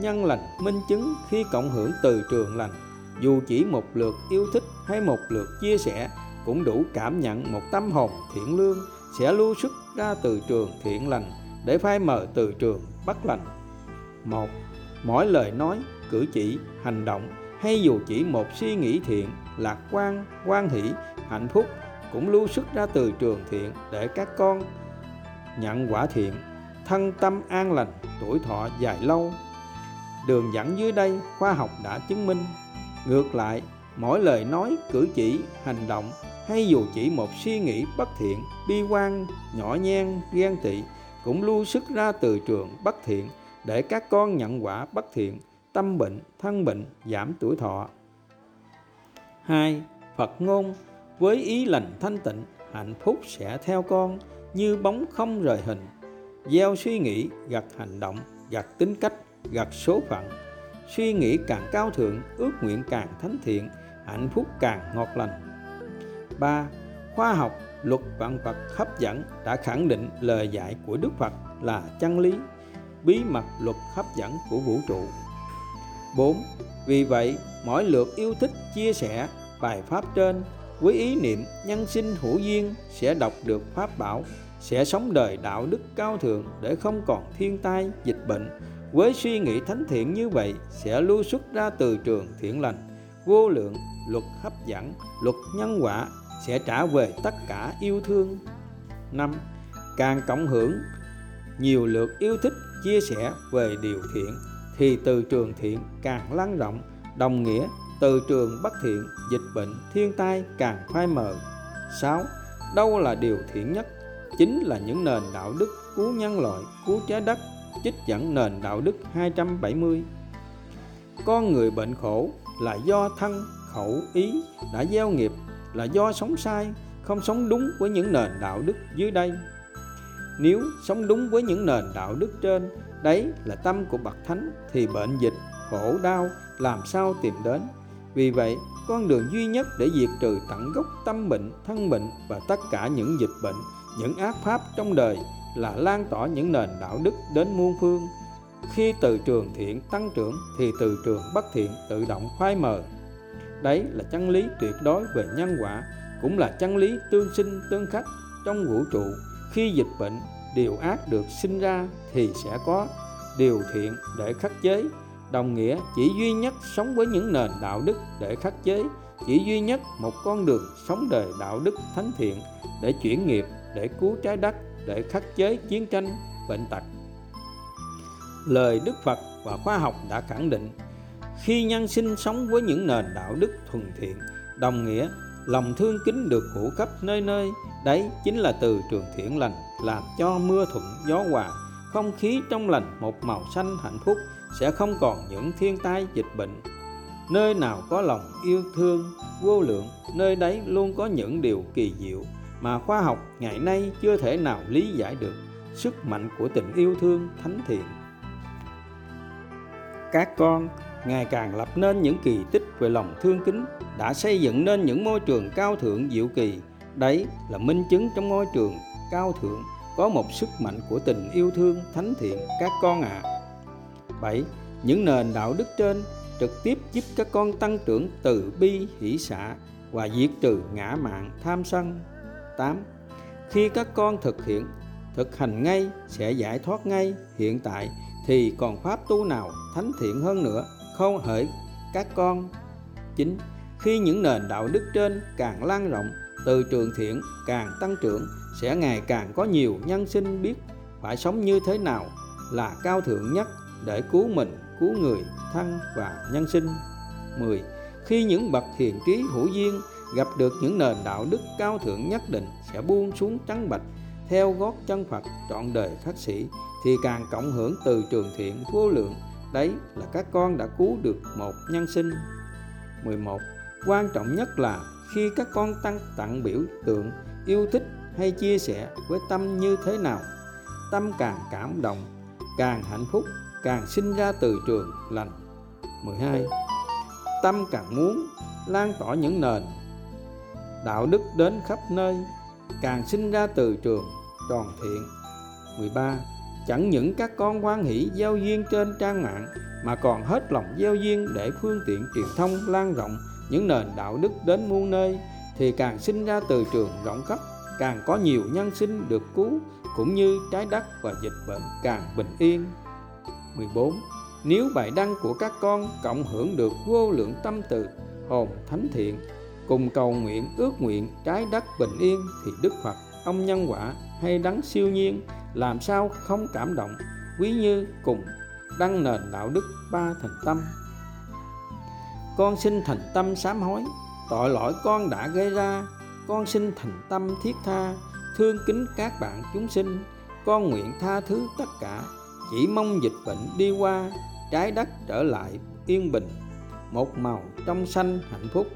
A: nhân lành minh chứng khi cộng hưởng từ trường lành. Dù chỉ một lượt yêu thích hay một lượt chia sẻ, cũng đủ cảm nhận một tâm hồn thiện lương sẽ lưu xuất ra từ trường thiện lành để phai mờ từ trường bất lành. Một, mỗi lời nói, cử chỉ, hành động hay dù chỉ một suy nghĩ thiện lạc quan quan hỷ, hạnh phúc cũng lưu xuất ra từ trường thiện để các con nhận quả thiện, thân tâm an lành, tuổi thọ dài lâu. Đường dẫn dưới đây, khoa học đã chứng minh. Ngược lại, mỗi lời nói, cử chỉ, hành động hay dù chỉ một suy nghĩ bất thiện, bi quan, nhỏ nhen, ghen tị cũng lưu sức ra từ trường bất thiện để các con nhận quả bất thiện, tâm bệnh, thân bệnh, giảm tuổi thọ 2. Phật ngôn, với ý lành thanh tịnh, hạnh phúc sẽ theo con như bóng không rời hình gieo suy nghĩ, gặt hành động, gặt tính cách, gặt số phận suy nghĩ càng cao thượng, ước nguyện càng thánh thiện, hạnh phúc càng ngọt lành 3. Khoa học luật vạn vật hấp dẫn đã khẳng định lời dạy của Đức Phật là chân lý bí mật luật hấp dẫn của vũ trụ 4. Vì vậy, mỗi lượt yêu thích chia sẻ bài pháp trên với ý niệm nhân sinh hữu duyên sẽ đọc được pháp bảo sẽ sống đời đạo đức cao thượng để không còn thiên tai dịch bệnh với suy nghĩ thánh thiện như vậy sẽ lưu xuất ra từ trường thiện lành vô lượng luật hấp dẫn luật nhân quả sẽ trả về tất cả yêu thương năm càng cộng hưởng nhiều lượt yêu thích chia sẻ về điều thiện thì từ trường thiện càng lan rộng đồng nghĩa từ trường bất thiện dịch bệnh thiên tai càng phai mờ 6. Đâu là điều thiện nhất? Chính là những nền đạo đức cứu nhân loại, cứu trái đất, trích dẫn nền đạo đức 270. Con người bệnh khổ là do thân, khẩu, ý đã gieo nghiệp, là do sống sai, không sống đúng với những nền đạo đức dưới đây. Nếu sống đúng với những nền đạo đức trên đấy là tâm của bậc thánh thì bệnh dịch khổ đau làm sao tìm đến. Vì vậy con đường duy nhất để diệt trừ tận gốc tâm bệnh thân bệnh và tất cả những dịch bệnh những ác pháp trong đời là lan tỏa những nền đạo đức đến muôn phương. Khi từ trường thiện tăng trưởng thì từ trường bất thiện tự động phai mờ đấy là chân lý tuyệt đối về nhân quả, cũng là chân lý tương sinh tương khắc trong vũ trụ. Khi dịch bệnh điều ác được sinh ra thì sẽ có điều thiện để khắc chế. Đồng nghĩa chỉ duy nhất sống với những nền đạo đức để khắc chế, chỉ duy nhất một con đường sống đời đạo đức thánh thiện để chuyển nghiệp, để cứu trái đất, để khắc chế chiến tranh, bệnh tật. Lời đức phật và khoa học đã khẳng định khi nhân sinh sống với những nền đạo đức thuần thiện, đồng nghĩa, lòng thương kính được phủ khắp nơi nơi, đấy chính là từ trường thiện lành làm cho mưa thuận gió hòa. Không khí trong lành một màu xanh hạnh phúc sẽ không còn những thiên tai dịch bệnh. Nơi nào có lòng yêu thương, vô lượng, nơi đấy luôn có những điều kỳ diệu mà khoa học ngày nay chưa thể nào lý giải được. Sức mạnh của tình yêu thương thánh thiện. Các con ngày càng lập nên những kỳ tích về lòng thương kính, đã xây dựng nên những môi trường cao thượng diệu kỳ đấy là minh chứng trong môi trường cao thượng có một sức mạnh của tình yêu thương thánh thiện các con ạ à. 7. Những nền đạo đức trên trực tiếp giúp các con tăng trưởng từ bi hỷ xả và diệt trừ ngã mạn tham sân 8. Khi các con thực hiện, thực hành ngay sẽ giải thoát ngay hiện tại thì còn pháp tu nào thánh thiện hơn nữa không hỡi các con chính Khi những nền đạo đức trên càng lan rộng từ trường thiện càng tăng trưởng sẽ ngày càng có nhiều nhân sinh biết phải sống như thế nào là cao thượng nhất để cứu mình, cứu người, thân và nhân sinh. 10. Khi những bậc hiền trí hữu duyên gặp được những nền đạo đức cao thượng nhất định sẽ buông xuống trắng bạch theo gót chân Phật trọn đời khắc sĩ thì càng cộng hưởng từ trường thiện vô lượng đấy là các con đã cứu được một nhân sinh. 11 quan trọng nhất là khi các con tăng tặng biểu tượng, yêu thích hay chia sẻ với tâm như thế nào, tâm càng cảm động, càng hạnh phúc, càng sinh ra từ trường lành. 12 tâm càng muốn lan tỏa những nền đạo đức đến khắp nơi, càng sinh ra từ trường tròn thiện. 13 chẳng những các con hoan hỷ giao duyên trên trang mạng, mà còn hết lòng giao duyên để phương tiện truyền thông lan rộng những nền đạo đức đến muôn nơi, thì càng sinh ra từ trường rộng khắp, càng có nhiều nhân sinh được cứu, cũng như trái đất và dịch bệnh càng bình yên. 14 Nếu bài đăng của các con cộng hưởng được vô lượng tâm từ, hồn thánh thiện, cùng cầu nguyện ước nguyện trái đất bình yên, thì Đức Phật, ông nhân quả, hay đấng siêu nhiên làm sao không cảm động, quý như cùng đăng nền đạo đức ba thành tâm. Con xin thành tâm sám hối, tội lỗi con đã gây ra. Con xin thành tâm thiết tha, thương kính các bạn chúng sinh. Con nguyện tha thứ tất cả, chỉ mong dịch bệnh đi qua, trái đất trở lại yên bình, một màu trong xanh hạnh phúc.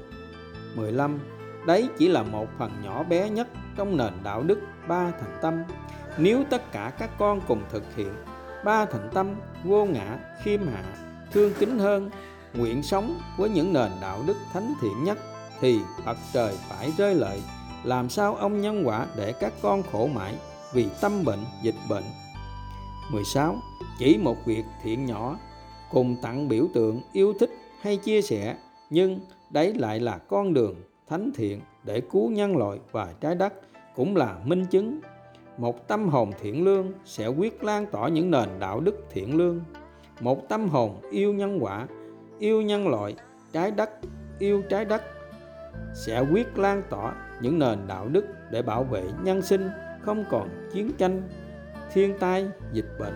A: 15 đấy chỉ là một phần nhỏ bé nhất trong nền đạo đức ba thành tâm nếu tất cả các con cùng thực hiện, ba thành tâm, vô ngã, khiêm hạ, thương kính hơn, nguyện sống với những nền đạo đức thánh thiện nhất, thì Phật trời phải rơi lợi làm sao ông nhân quả để các con khổ mãi vì tâm bệnh, dịch bệnh? 16 chỉ một việc thiện nhỏ, cùng tặng biểu tượng yêu thích hay chia sẻ, nhưng đấy lại là con đường thánh thiện để cứu nhân loại và trái đất, cũng là minh chứng một tâm hồn thiện lương sẽ quyết lan tỏa những nền đạo đức thiện lương. Một tâm hồn yêu nhân quả yêu nhân loại trái đất yêu trái đất sẽ quyết lan tỏa những nền đạo đức để bảo vệ nhân sinh không còn chiến tranh thiên tai dịch bệnh.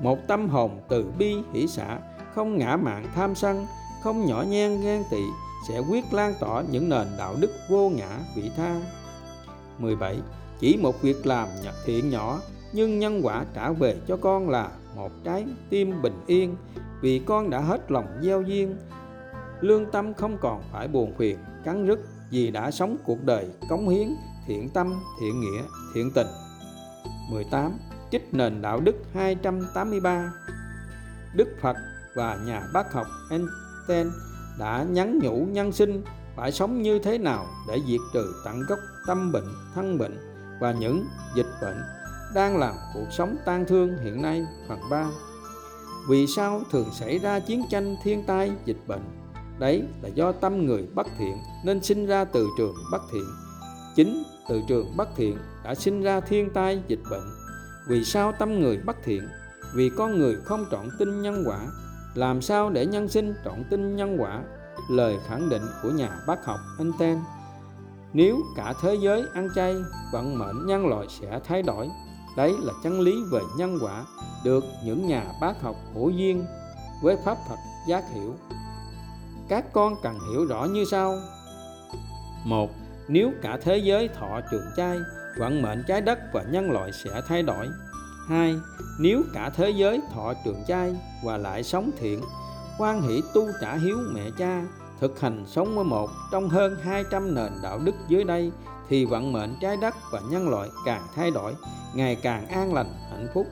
A: Một tâm hồn từ bi hỷ xã, không ngã mạn tham sân không nhỏ nhen ghen tị sẽ quyết lan tỏa những nền đạo đức vô ngã vị tha. 17 chỉ một việc làm thiện nhỏ nhưng nhân quả trả về cho con là một trái tim bình yên vì con đã hết lòng gieo duyên. Lương tâm không còn phải buồn phiền cắn rứt vì đã sống cuộc đời cống hiến thiện tâm thiện nghĩa thiện tình. 18 trích nền đạo đức 283 Đức Phật và nhà bác học Einstein đã nhắn nhủ nhân sinh phải sống như thế nào để diệt trừ tận gốc tâm bệnh, thân bệnh và những dịch bệnh đang làm cuộc sống tan thương hiện nay phần 3. Vì sao thường xảy ra chiến tranh, thiên tai, dịch bệnh? Đấy là do tâm người bất thiện nên sinh ra từ trường bất thiện. Chính từ trường bất thiện đã sinh ra thiên tai, dịch bệnh. Vì sao tâm người bất thiện? Vì con người không trọn tin nhân quả. Làm sao để nhân sinh trọn tin nhân quả? Lời khẳng định của nhà bác học Einstein nếu cả thế giới ăn chay, vận mệnh nhân loại sẽ thay đổi. Đấy là chân lý về nhân quả được những nhà bác học hữu duyên với pháp Phật giác hiểu. Các con cần hiểu rõ như sau. Một, nếu cả thế giới thọ trường chay, vận mệnh trái đất và nhân loại sẽ thay đổi. Hai, nếu cả thế giới thọ trường chay và lại sống thiện, quan hỷ tu trả hiếu mẹ cha thực hành sống với một trong hơn 200 nền đạo đức dưới đây thì vận mệnh trái đất và nhân loại càng thay đổi, ngày càng an lành, hạnh phúc.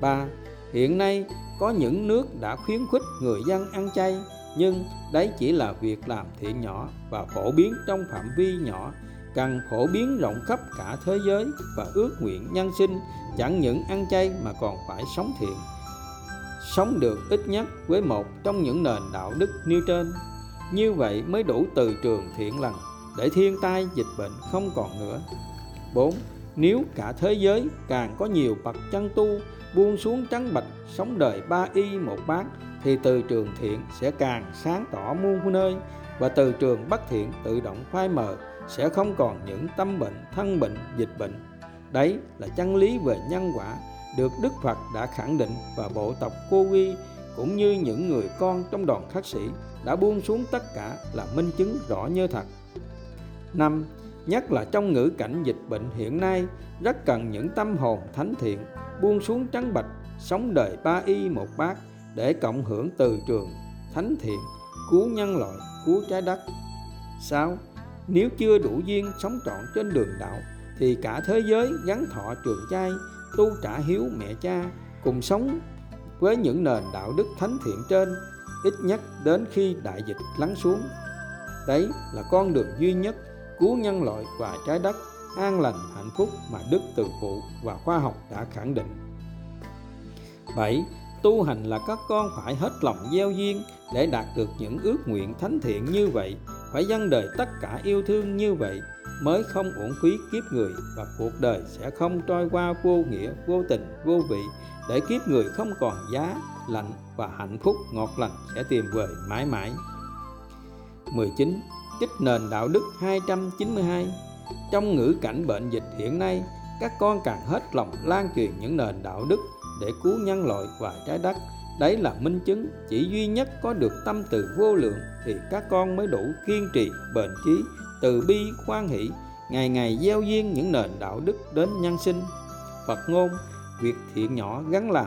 A: 3. Hiện nay có những nước đã khuyến khích người dân ăn chay, nhưng đấy chỉ là việc làm thiện nhỏ và phổ biến trong phạm vi nhỏ, cần phổ biến rộng khắp cả thế giới và ước nguyện nhân sinh chẳng những ăn chay mà còn phải sống thiện sống được ít nhất với một trong những nền đạo đức nêu trên như vậy mới đủ từ trường thiện lành để thiên tai dịch bệnh không còn nữa 4. Nếu cả thế giới càng có nhiều bậc chân tu buông xuống trắng bạch sống đời ba y một bát thì từ trường thiện sẽ càng sáng tỏ muôn nơi và từ trường bất thiện tự động phai mờ sẽ không còn những tâm bệnh, thân bệnh, dịch bệnh. Đấy là chân lý về nhân quả được Đức Phật đã khẳng định và bộ tộc Cô Quy cũng như những người con trong đoàn khắc sĩ đã buông xuống tất cả là minh chứng rõ như thật. Năm, Nhất là trong ngữ cảnh dịch bệnh hiện nay rất cần những tâm hồn thánh thiện buông xuống trắng bạch sống đời ba y một bát để cộng hưởng từ trường thánh thiện cứu nhân loại cứu trái đất 6. Nếu chưa đủ duyên sống trọn trên đường đạo thì cả thế giới gắn thọ trường trai tu trả hiếu mẹ cha cùng sống với những nền đạo đức thánh thiện trên ít nhất đến khi đại dịch lắng xuống đấy là con đường duy nhất cứu nhân loại và trái đất an lành hạnh phúc mà đức từ phụ và khoa học đã khẳng định 7. Tu hành là các con phải hết lòng gieo duyên để đạt được những ước nguyện thánh thiện như vậy, phải dâng đời tất cả yêu thương như vậy mới không uổng phí kiếp người và cuộc đời sẽ không trôi qua vô nghĩa, vô tình, vô vị để kiếp người không còn giá, lạnh và hạnh phúc ngọt lành sẽ tìm về mãi mãi. 19. Trích nền đạo đức 292 Trong ngữ cảnh bệnh dịch hiện nay, các con càng hết lòng lan truyền những nền đạo đức để cứu nhân loại và trái đất. Đấy là minh chứng chỉ duy nhất có được tâm từ vô lượng thì các con mới đủ kiên trì, bền chí, từ bi, khoan hỷ, ngày ngày gieo duyên những nền đạo đức đến nhân sinh. Phật ngôn, việc thiện nhỏ gắn làm,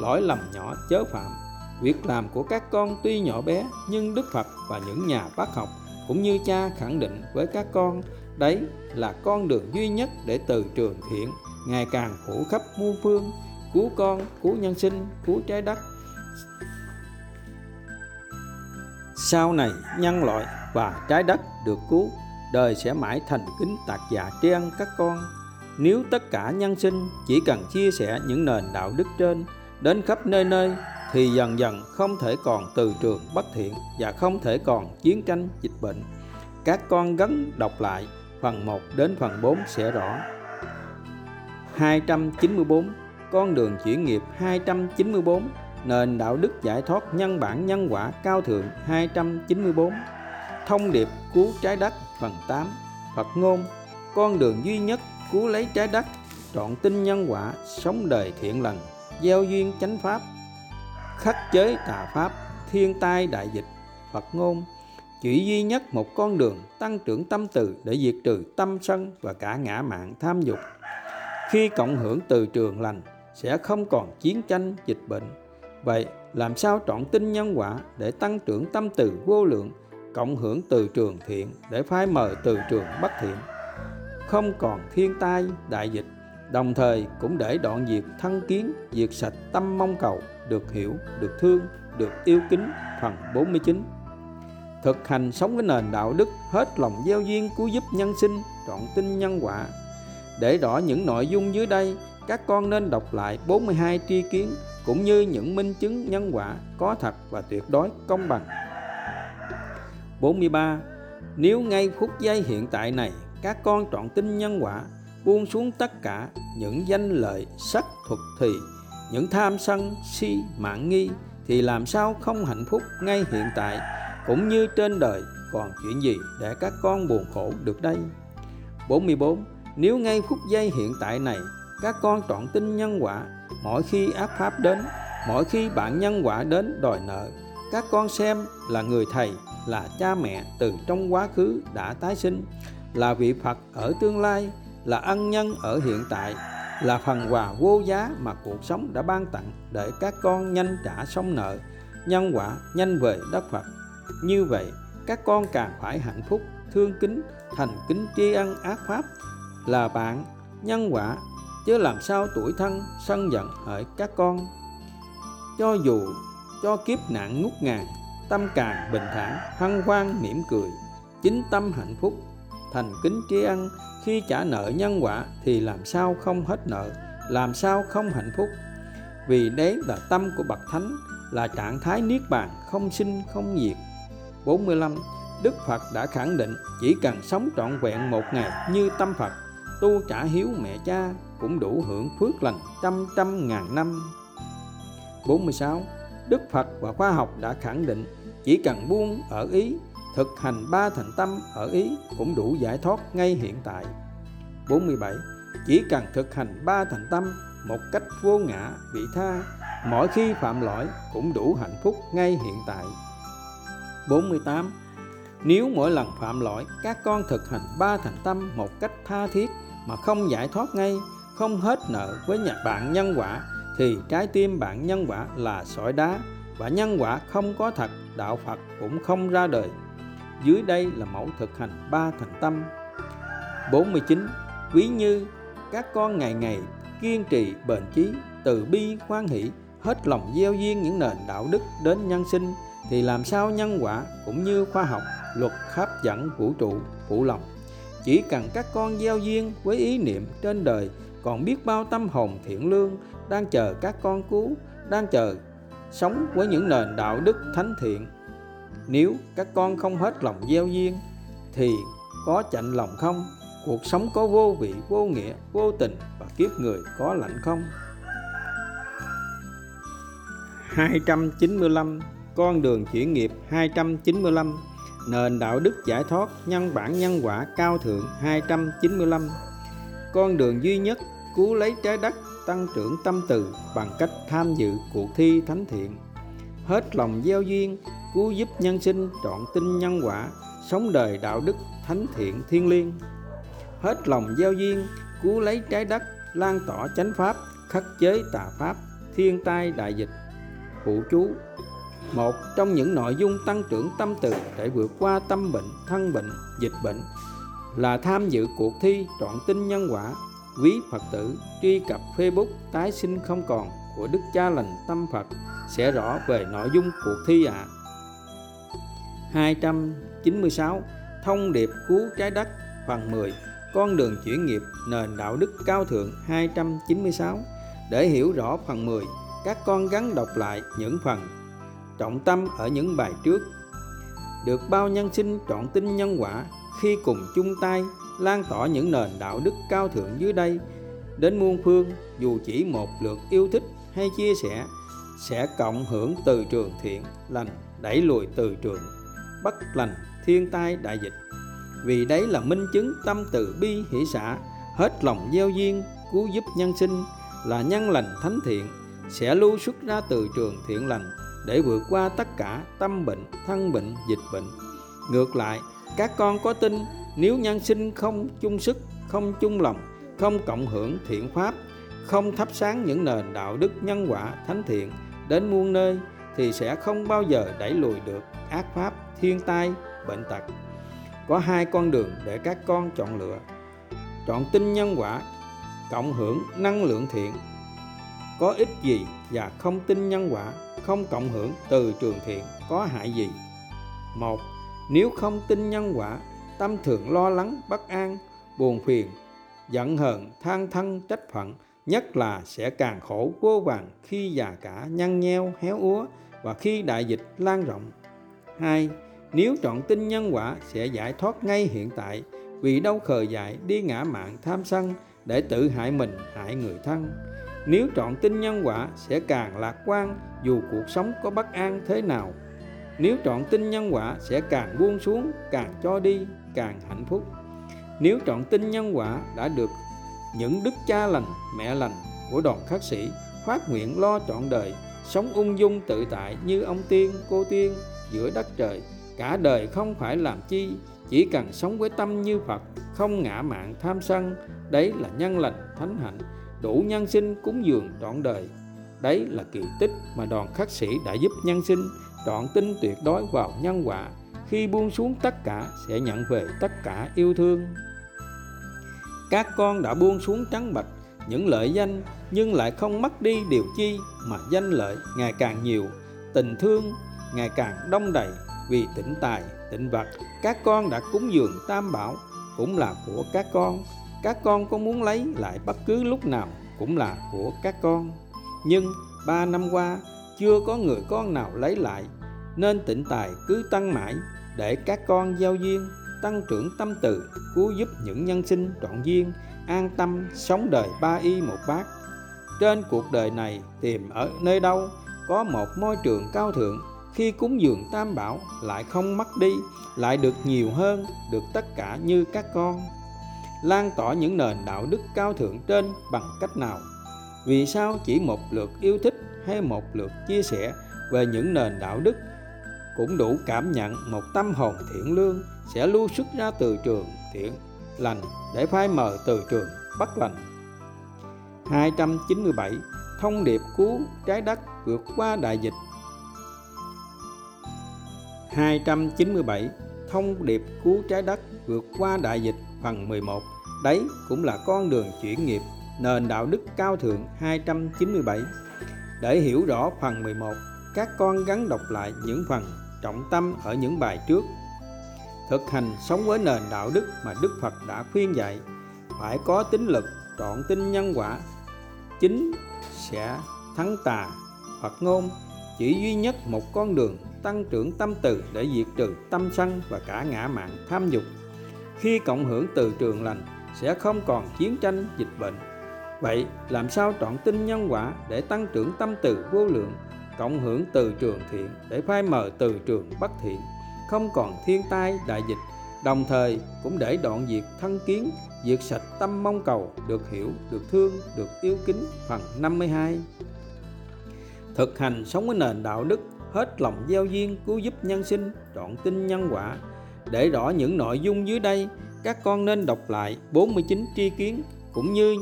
A: lỗi lầm nhỏ chớ phạm. Việc làm của các con tuy nhỏ bé nhưng Đức Phật và những nhà bác học cũng như cha khẳng định với các con đấy là con đường duy nhất để từ trường thiện ngày càng phủ khắp muôn phương cứu con cứu nhân sinh cứu trái đất sau này nhân loại và trái đất được cứu đời sẽ mãi thành kính tạc dạ tri ân các con nếu tất cả nhân sinh chỉ cần chia sẻ những nền đạo đức trên đến khắp nơi nơi, thì dần dần không thể còn từ trường bất thiện và không thể còn chiến tranh dịch bệnh. Các con gắn đọc lại phần 1 đến phần 4 sẽ rõ. 294 Con đường chuyển nghiệp 294 Nền đạo đức giải thoát nhân bản nhân quả cao thượng 294 Thông điệp cứu trái đất phần 8 Phật ngôn. Con đường duy nhất cứu lấy trái đất, trọn tin nhân quả, sống đời thiện lành, gieo duyên chánh pháp. Khắc chế tà pháp, thiên tai đại dịch. Phật ngôn, chỉ duy nhất một con đường tăng trưởng tâm từ để diệt trừ tâm sân và cả ngã mạng tham dục. Khi cộng hưởng từ trường lành, sẽ không còn chiến tranh, dịch bệnh. Vậy làm sao trọn tin nhân quả để tăng trưởng tâm từ vô lượng cộng hưởng từ trường thiện để phai mờ từ trường bất thiện. Không còn thiên tai, đại dịch, đồng thời cũng để đoạn diệt thân kiến, diệt sạch tâm mong cầu, được hiểu, được thương, được yêu kính, phần 49 thực hành sống với nền đạo đức, hết lòng gieo duyên cứu giúp nhân sinh, trọn tin nhân quả. Để rõ những nội dung dưới đây, các con nên đọc lại 42 tri kiến, cũng như những minh chứng nhân quả có thật và tuyệt đối công bằng. 43 nếu ngay phút giây hiện tại này, các con trọn tin nhân quả, buông xuống tất cả những danh lợi, sắc thuật thì, những tham sân si, mạng nghi, thì làm sao không hạnh phúc ngay hiện tại, cũng như trên đời? Còn chuyện gì để các con buồn khổ được đây? 44 nếu ngay phút giây hiện tại này, các con trọn tin nhân quả, mỗi khi ác pháp đến, mỗi khi bạn nhân quả đến đòi nợ, các con xem là người thầy là cha mẹ từ trong quá khứ đã tái sinh, là vị phật ở tương lai, là ân nhân ở hiện tại, là phần quà vô giá mà cuộc sống đã ban tặng để các con nhanh trả xong nợ, nhân quả nhanh về đất phật. Như vậy, các con càng phải hạnh phúc, thương kính, thành kính tri ân ác pháp là bạn, nhân quả, chứ làm sao tuổi thân sân giận hỡi các con. Cho dù cho kiếp nạn ngút ngàn tâm càng bình thản hân hoan mỉm cười. Chính tâm hạnh phúc, thành kính tri ân. Khi trả nợ nhân quả thì làm sao không hết nợ, làm sao không hạnh phúc? Vì đấy là tâm của bậc thánh, là trạng thái niết bàn, không sinh, không diệt. 45 Đức Phật đã khẳng định chỉ cần sống trọn vẹn một ngày như tâm Phật, tu trả hiếu mẹ cha cũng đủ hưởng phước lành trăm trăm ngàn năm. 46 Đức Phật và khoa học đã khẳng định chỉ cần buông ở ý, thực hành ba thành tâm ở ý cũng đủ giải thoát ngay hiện tại. 47 chỉ cần thực hành ba thành tâm một cách vô ngã, vị tha mỗi khi phạm lỗi cũng đủ hạnh phúc ngay hiện tại. 48 nếu mỗi lần phạm lỗi, các con thực hành ba thành tâm một cách tha thiết mà không giải thoát ngay, không hết nợ với nhà bạn nhân quả thì trái tim bạn nhân quả là sỏi đá và nhân quả không có thật, đạo phật cũng không ra đời. Dưới đây là mẫu thực hành ba thành tâm. 49 quý như các con ngày ngày kiên trì bền chí, từ bi khoan hỷ, hết lòng gieo duyên những nền đạo đức đến nhân sinh, thì làm sao nhân quả cũng như khoa học, luật hấp dẫn vũ trụ phụ lòng. Chỉ cần các con gieo duyên với ý niệm trên đời, còn biết bao tâm hồn thiện lương đang chờ các con cứu, đang chờ sống với những nền đạo đức thánh thiện. Nếu các con không hết lòng gieo duyên, thì có chạnh lòng không? Cuộc sống có vô vị, vô nghĩa, vô tình và kiếp người có lạnh không? 295 con đường chuyển nghiệp 295 nền đạo đức giải thoát nhân bản nhân quả cao thượng 295 con đường duy nhất cứu lấy trái đất tăng trưởng tâm từ bằng cách tham dự cuộc thi thánh thiện. Hết lòng gieo duyên, cứu giúp nhân sinh trọn tin nhân quả, sống đời đạo đức thánh thiện thiên liêng. Hết lòng gieo duyên, cứu lấy trái đất, lan tỏa chánh pháp, khắc chế tà pháp, thiên tai đại dịch. Phụ chú, một trong những nội dung tăng trưởng tâm từ để vượt qua tâm bệnh, thân bệnh, dịch bệnh là tham dự cuộc thi trọn tin nhân quả quý phật tử truy cập facebook tái sinh không còn của đức cha lành tâm phật sẽ rõ về nội dung cuộc thi ạ à. 296 thông điệp cứu trái đất, phần 10 con đường chuyển nghiệp nền đạo đức cao thượng 296 để hiểu rõ phần 10 các con gắn đọc lại những phần trọng tâm ở những bài trước được bao nhân sinh trọn tin nhân quả khi cùng chung tay lan tỏa những nền đạo đức cao thượng dưới đây. Đến muôn phương, dù chỉ một lượt yêu thích hay chia sẻ, sẽ cộng hưởng từ trường thiện, lành đẩy lùi từ trường, bất lành thiên tai đại dịch. Vì đấy là minh chứng tâm từ bi hỷ xã hết lòng gieo duyên, cứu giúp nhân sinh, là nhân lành thánh thiện, sẽ lưu xuất ra từ trường thiện lành để vượt qua tất cả tâm bệnh, thân bệnh, dịch bệnh. Ngược lại, các con có tin nếu nhân sinh không chung sức, không chung lòng, không cộng hưởng thiện pháp, không thắp sáng những nền đạo đức nhân quả thánh thiện, đến muôn nơi thì sẽ không bao giờ đẩy lùi được ác pháp, thiên tai, bệnh tật. Có hai con đường để các con chọn lựa. Chọn tin nhân quả, cộng hưởng năng lượng thiện. Có ích gì và không tin nhân quả, không cộng hưởng từ trường thiện, có hại gì? Một, nếu không tin nhân quả tâm thường lo lắng, bất an, buồn phiền, giận hờn, than thân, trách phận, nhất là sẽ càng khổ, vô vàng khi già cả, nhăn nheo, héo úa và khi đại dịch lan rộng. Hai, nếu chọn tin nhân quả, sẽ giải thoát ngay hiện tại vì đâu khờ dại, đi ngã mạng, tham sân để tự hại mình, hại người thân. Nếu chọn tin nhân quả, sẽ càng lạc quan dù cuộc sống có bất an thế nào. Nếu trọn tin nhân quả, sẽ càng buông xuống, càng cho đi càng hạnh phúc. Nếu trọn tin nhân quả đã được những đức cha lành, mẹ lành của đoàn khắc sĩ phát nguyện lo trọn đời, sống ung dung tự tại như ông tiên, cô tiên giữa đất trời, cả đời không phải làm chi, chỉ cần sống với tâm như phật, không ngã mạn tham sân, đấy là nhân lành, thánh hạnh, đủ nhân sinh cúng dường trọn đời. Đấy là kỳ tích mà đoàn khắc sĩ đã giúp nhân sinh, trọn tin tuyệt đối vào nhân quả khi buông xuống tất cả sẽ nhận về tất cả yêu thương. Các con đã buông xuống trắng bạch những lợi danh, nhưng lại không mất đi điều chi mà danh lợi ngày càng nhiều, tình thương ngày càng đông đầy vì tịnh tài, tịnh vật. Các con đã cúng dường tam bảo cũng là của các con. Các con có muốn lấy lại bất cứ lúc nào cũng là của các con. Nhưng ba năm qua, chưa có người con nào lấy lại, nên tịnh tài cứ tăng mãi để các con giao duyên, tăng trưởng tâm từ, cứu giúp những nhân sinh trọn duyên, an tâm sống đời ba y một bát. Trên cuộc đời này tìm ở nơi đâu, có một môi trường cao thượng, khi cúng dường tam bảo lại không mất đi, lại được nhiều hơn được tất cả như các con. Lan tỏa những nền đạo đức cao thượng trên bằng cách nào? Vì sao chỉ một lượt yêu thích hay một lượt chia sẻ về những nền đạo đức cũng đủ cảm nhận một tâm hồn thiện lương sẽ lưu xuất ra từ trường thiện lành để phai mờ từ trường bất lành. 297 Thông điệp cứu trái đất vượt qua đại dịch. 297 Thông điệp cứu trái đất vượt qua đại dịch, phần 11 Đấy cũng là con đường chuyển nghiệp, nền đạo đức cao thượng 297 Để hiểu rõ phần 11 các con gắn đọc lại những phần trọng tâm ở những bài trước. Thực hành sống với nền đạo đức mà Đức Phật đã khuyên dạy, phải có tính lực, trọn tin nhân quả. Chính sẽ thắng tà Phật ngôn chỉ duy nhất một con đường tăng trưởng tâm từ để diệt trừ tâm sân và cả ngã mạn tham dục. Khi cộng hưởng từ trường lành, sẽ không còn chiến tranh, dịch bệnh. Vậy làm sao trọn tin nhân quả để tăng trưởng tâm từ vô lượng? Cộng hưởng từ trường thiện để phai mờ từ trường bất thiện, không còn thiên tai đại dịch. Đồng thời cũng để đoạn diệt thân kiến, diệt sạch tâm mong cầu, được hiểu, được thương, được yêu kính, phần 52 thực hành sống với nền đạo đức, hết lòng gieo duyên cứu giúp nhân sinh trọn tin nhân quả. Để rõ những nội dung dưới đây, các con nên đọc lại 49 tri kiến, cũng như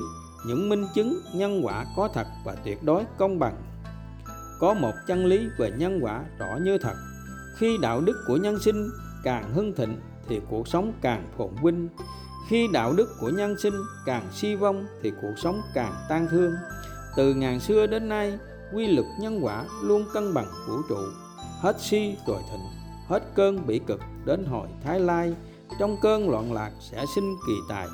A: những minh chứng nhân quả có thật và tuyệt đối công bằng có một chân lý về nhân quả rõ như thật. Khi đạo đức của nhân sinh càng hưng thịnh thì cuộc sống càng phồn vinh. Khi đạo đức của nhân sinh càng si vong thì cuộc sống càng tan thương. Từ ngàn xưa đến nay, quy luật nhân quả luôn cân bằng vũ trụ. Hết si rồi thịnh, hết cơn bị cực đến hồi thái lai. Trong cơn loạn lạc sẽ sinh kỳ tài,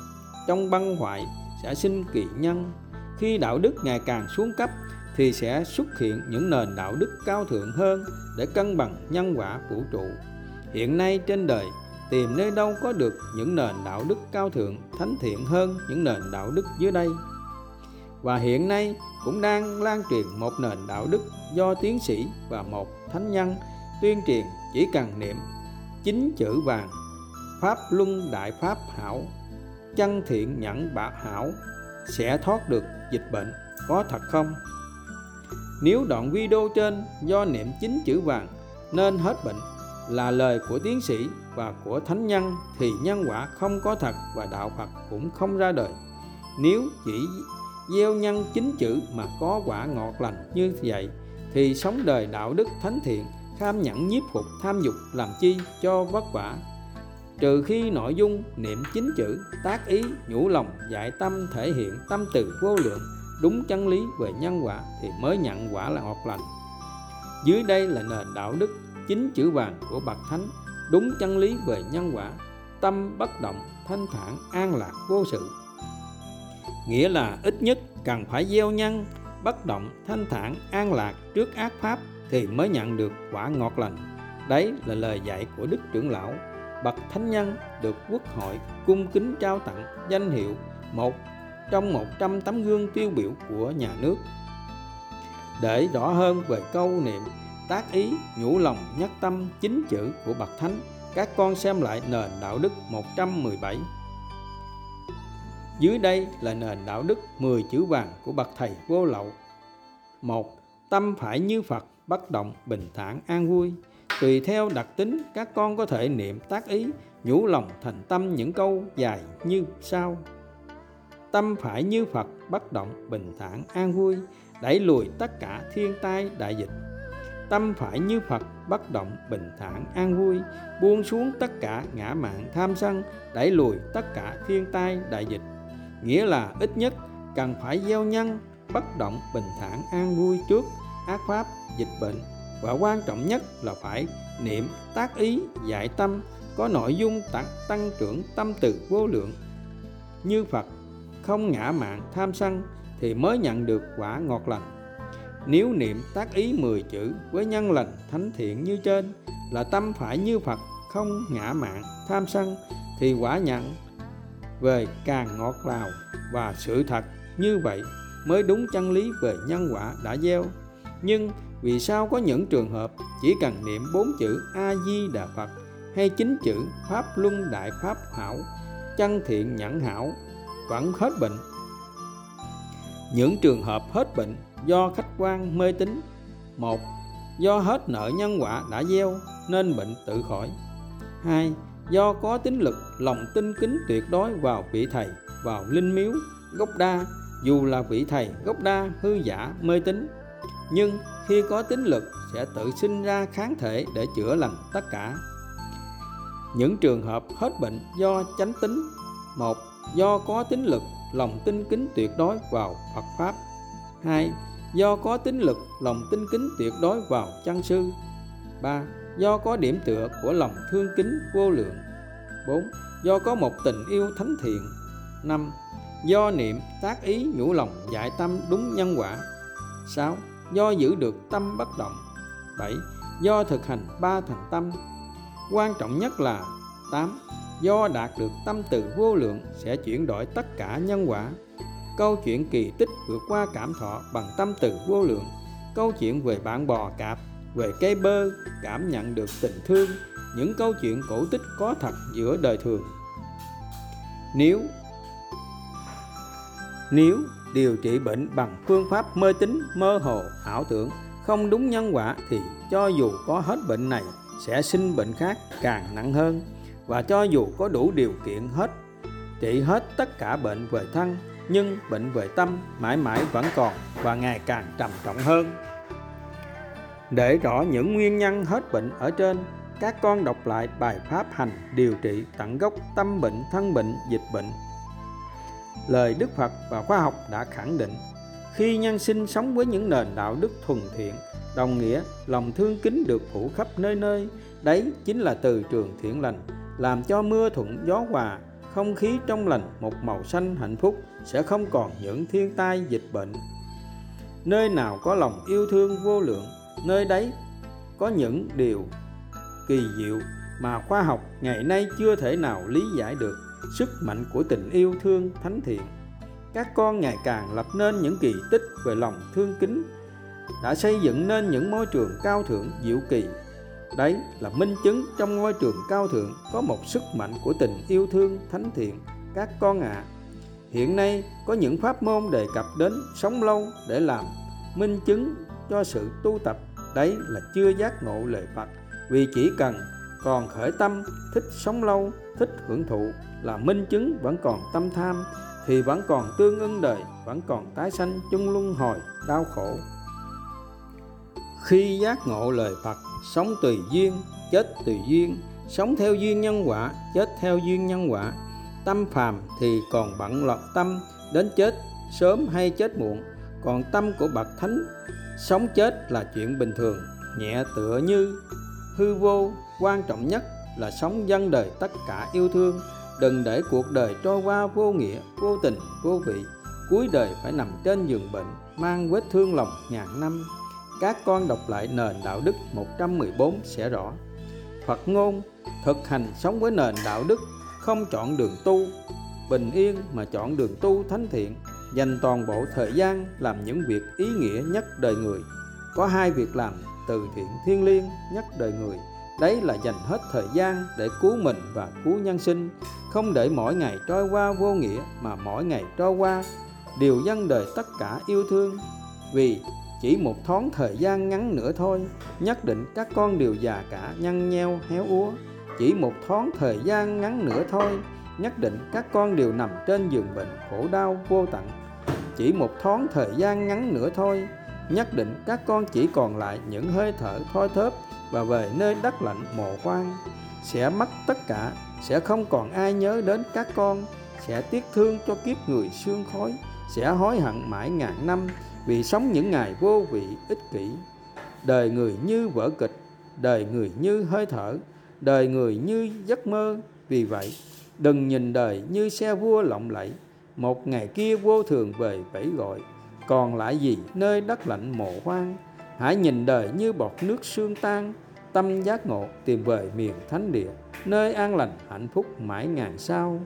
A: trong băng hoại sẽ sinh kỳ nhân. Khi đạo đức ngày càng xuống cấp thì sẽ xuất hiện những nền đạo đức cao thượng hơn để cân bằng nhân quả vũ trụ. Hiện nay trên đời, tìm nơi đâu có được những nền đạo đức cao thượng thánh thiện hơn những nền đạo đức dưới đây. Và hiện nay cũng đang lan truyền một nền đạo đức do tiến sĩ và một thánh nhân tuyên truyền chỉ cần niệm chín chữ vàng, pháp luân đại pháp hảo, chân thiện nhẫn bạc hảo, sẽ thoát được dịch bệnh, có thật không? Nếu đoạn video trên do niệm chính chữ vàng, nên hết bệnh là lời của tiến sĩ và của thánh nhân thì nhân quả không có thật và đạo Phật cũng không ra đời. Nếu chỉ gieo nhân chính chữ mà có quả ngọt lành như vậy, thì sống đời đạo đức thánh thiện, tham nhẫn nhiếp phục, tham dục làm chi cho vất vả trừ khi nội dung niệm chính chữ, tác ý, nhủ lòng, dạy tâm thể hiện tâm từ vô lượng đúng chân lý về nhân quả thì mới nhận quả là ngọt lành. Dưới đây là nền đạo đức chính chữ vàng của bậc thánh, đúng chân lý về nhân quả, tâm bất động, thanh thản, an lạc, vô sự. Nghĩa là ít nhất cần phải gieo nhân, bất động, thanh thản, an lạc trước ác pháp thì mới nhận được quả ngọt lành. Đấy là lời dạy của đức trưởng lão. Bậc thánh nhân được quốc hội cung kính trao tặng danh hiệu một trong 100 tấm gương tiêu biểu của nhà nước. Để rõ hơn về câu niệm tác ý nhủ lòng nhất tâm chính chữ của bậc thánh, các con xem lại nền đạo đức 117. Dưới đây là nền đạo đức 10 chữ vàng của bậc thầy vô lậu. một Tâm phải như Phật, bất động, bình thản, an vui. Tùy theo đặc tính, các con có thể niệm tác ý, nhủ lòng thành tâm những câu dài như sau tâm phải như Phật bất động bình thản an vui đẩy lùi tất cả thiên tai đại dịch. Tâm phải như Phật bất động bình thản an vui buông xuống tất cả ngã mạn tham sân đẩy lùi tất cả thiên tai đại dịch. Nghĩa là ít nhất cần phải gieo nhân bất động bình thản an vui trước ác pháp dịch bệnh. Và quan trọng nhất là phải niệm tác ý dạy tâm có nội dung tăng, tăng trưởng tâm từ vô lượng. Như Phật không ngã mạn tham sân thì mới nhận được quả ngọt lành. Nếu niệm tác ý 10 chữ với nhân lành thánh thiện như trên là tâm phải như Phật, không ngã mạn tham sân thì quả nhận về càng ngọt lào và sự thật như vậy mới đúng chân lý về nhân quả đã gieo. Nhưng vì sao có những trường hợp chỉ cần niệm bốn chữ a di đà phật hay chín chữ pháp luân đại pháp hảo, chân thiện nhẫn hảo vẫn hết bệnh. Những trường hợp hết bệnh do khách quan, mê tín. Một, do hết nợ nhân quả đã gieo nên bệnh tự khỏi. Hai, do có tín lực, lòng tin kính tuyệt đối vào vị thầy, vào linh miếu, gốc đa. Dù là vị thầy, gốc đa, hư giả, mê tín, nhưng khi có tín lực sẽ tự sinh ra kháng thể để chữa lành tất cả. Những trường hợp hết bệnh do chánh tính một do có tín lực, lòng tin kính tuyệt đối vào Phật pháp. 2. Do có tín lực, lòng tin kính tuyệt đối vào chân sư. 3. Do có điểm tựa của lòng thương kính vô lượng. 4. Do có một tình yêu thánh thiện. 5. Do niệm tác ý nhủ lòng dạy tâm đúng nhân quả. 6. Do giữ được tâm bất động. 7. Do thực hành ba thành tâm. Quan trọng nhất là 8 do đạt được tâm từ vô lượng, sẽ chuyển đổi tất cả nhân quả. Câu chuyện kỳ tích vượt qua cảm thọ bằng tâm từ vô lượng. Câu chuyện về bạn bò cạp, về cây bơ, cảm nhận được tình thương. Những câu chuyện cổ tích có thật giữa đời thường. Nếu nếu điều trị bệnh bằng phương pháp mơ tín, mơ hồ, ảo tưởng không đúng nhân quả thì cho dù có hết bệnh này sẽ sinh bệnh khác càng nặng hơn và cho dù có đủ điều kiện hết, trị hết tất cả bệnh về thân, nhưng bệnh về tâm mãi mãi vẫn còn và ngày càng trầm trọng hơn. Để rõ những nguyên nhân hết bệnh ở trên, các con đọc lại bài pháp hành điều trị tận gốc tâm bệnh, thân bệnh, dịch bệnh. Lời đức phật và khoa học đã khẳng định, khi nhân sinh sống với những nền đạo đức thuần thiện, đồng nghĩa, lòng thương kính được phủ khắp nơi nơi, đấy chính là từ trường thiện lành làm cho mưa thuận gió hòa, không khí trong lành một màu xanh hạnh phúc sẽ không còn những thiên tai dịch bệnh. Nơi nào có lòng yêu thương vô lượng, nơi đấy có những điều kỳ diệu mà khoa học ngày nay chưa thể nào lý giải được. Sức mạnh của tình yêu thương thánh thiện, các con ngày càng lập nên những kỳ tích về lòng thương kính, đã xây dựng nên những môi trường cao thượng diệu kỳ. Đấy là minh chứng trong ngôi trường cao thượng có một sức mạnh của tình yêu thương thánh thiện các con ạ. À, hiện nay có những pháp môn đề cập đến sống lâu để làm minh chứng cho sự tu tập. Đấy là chưa giác ngộ lời Phật vì chỉ cần còn khởi tâm thích sống lâu, thích hưởng thụ là minh chứng vẫn còn tâm tham thì vẫn còn tương ưng đời, vẫn còn tái sanh chung luân hồi đau khổ. Khi giác ngộ lời Phật sống tùy duyên, chết tùy duyên. Sống theo duyên nhân quả, chết theo duyên nhân quả. Tâm phàm thì còn bận lọt tâm, đến chết sớm hay chết muộn. Còn tâm của bậc thánh, sống chết là chuyện bình thường, nhẹ tựa như hư vô. Quan trọng nhất là sống dân đời tất cả yêu thương. Đừng để cuộc đời trôi qua vô nghĩa, vô tình, vô vị. Cuối đời phải nằm trên giường bệnh, mang vết thương lòng ngàn năm các con đọc lại nền đạo đức 114 sẽ rõ. Phật ngôn, thực hành sống với nền đạo đức, không chọn đường tu, bình yên mà chọn đường tu thánh thiện, dành toàn bộ thời gian làm những việc ý nghĩa nhất đời người. Có hai việc làm, từ thiện thiên liêng nhất đời người. Đấy là dành hết thời gian để cứu mình và cứu nhân sinh, không để mỗi ngày trôi qua vô nghĩa mà mỗi ngày trôi qua. Điều dân đời tất cả yêu thương, vì chỉ một thoáng thời gian ngắn nữa thôi, nhất định các con đều già cả, nhăn nheo, héo úa. Chỉ một thoáng thời gian ngắn nữa thôi, nhất định các con đều nằm trên giường bệnh khổ đau, vô tận. Chỉ một thoáng thời gian ngắn nữa thôi, nhất định các con chỉ còn lại những hơi thở thoi thóp và về nơi đất lạnh mồ hoang sẽ mất tất cả, sẽ không còn ai nhớ đến các con, sẽ tiếc thương cho kiếp người xương khói, sẽ hối hận mãi ngàn năm vì sống những ngày vô vị, ích kỷ. Đời người như vở kịch, đời người như hơi thở, đời người như giấc mơ. Vì vậy, đừng nhìn đời như xe vua lộng lẫy. Một ngày kia vô thường về vẫy gọi, còn lại gì nơi đất lạnh mồ hoang? Hãy nhìn đời như bọt nước sương tan, tâm giác ngộ tìm về miền thánh địa, nơi an lành hạnh phúc mãi ngàn sau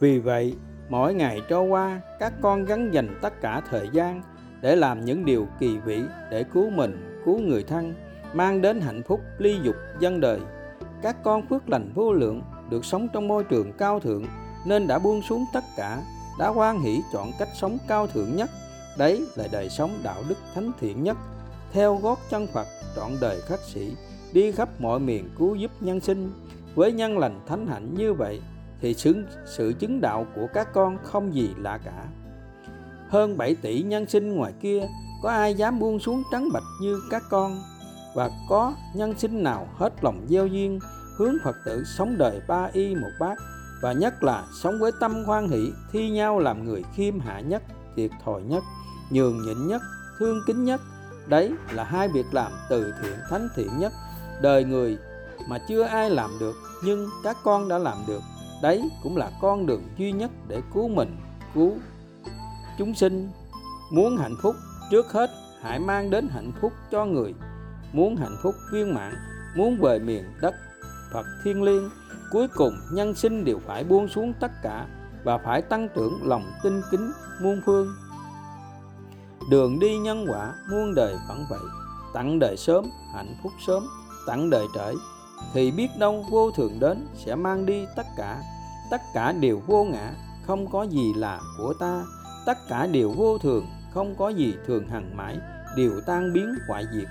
A: vì vậy mỗi ngày trôi qua, các con gắn dành tất cả thời gian để làm những điều kỳ vĩ để cứu mình, cứu người thân, mang đến hạnh phúc, ly dục dân đời. Các con phước lành vô lượng, được sống trong môi trường cao thượng, nên đã buông xuống tất cả, đã hoan hỷ chọn cách sống cao thượng nhất. Đấy là đời sống đạo đức thánh thiện nhất. Theo gót chân phật, trọn đời khắc sĩ đi khắp mọi miền cứu giúp nhân sinh. Với nhân lành thánh hạnh như vậy thì sự, sự chứng đạo của các con không gì lạ cả. Hơn 7 tỷ nhân sinh ngoài kia có ai dám buông xuống trắng bạch như các con? Và có nhân sinh nào hết lòng gieo duyên hướng Phật tử sống đời ba y một bát và nhất là sống với tâm hoan hỷ thi nhau làm người khiêm hạ nhất thiệt thòi nhất nhường nhịn nhất thương kính nhất? Đấy là hai việc làm từ thiện thánh thiện nhất. Đời người mà chưa ai làm được nhưng các con đã làm được đấy cũng là con đường duy nhất để cứu mình, cứu chúng sinh. Muốn hạnh phúc, trước hết hãy mang đến hạnh phúc cho người. Muốn hạnh phúc viên mãn, muốn về miền đất phật thiên liêng, cuối cùng nhân sinh đều phải buông xuống tất cả và phải tăng trưởng lòng tinh kính muôn phương. Đường đi nhân quả muôn đời vẫn vậy, tặng đời sớm, hạnh phúc sớm, tặng đời trễ thì biết đâu vô thường đến sẽ mang đi tất cả. Tất cả đều vô ngã, không có gì là của ta. Tất cả đều vô thường, không có gì thường hằng mãi, đều tan biến hoại diệt.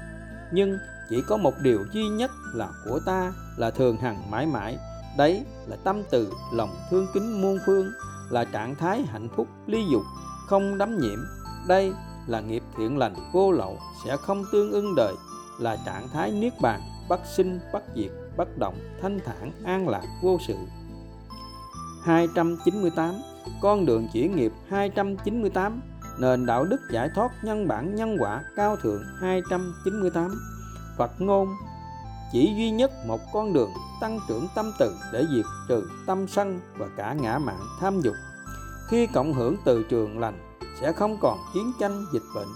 A: Nhưng chỉ có một điều duy nhất là của ta, là thường hằng mãi mãi. Đấy là tâm từ, lòng thương kính muôn phương, là trạng thái hạnh phúc ly dục, không đắm nhiễm. Đây là nghiệp thiện lành vô lậu, sẽ không tương ưng đời, là trạng thái niết bàn bất sinh bất diệt bất động, thanh thản, an lạc, vô sự. 298 con đường chuyển nghiệp 298 nền đạo đức giải thoát nhân bản, nhân quả, cao thượng 298 Phật ngôn, chỉ duy nhất một con đường, tăng trưởng tâm từ để diệt trừ tâm sân và cả ngã mạng, tham dục. Khi cộng hưởng từ trường lành, sẽ không còn chiến tranh, dịch bệnh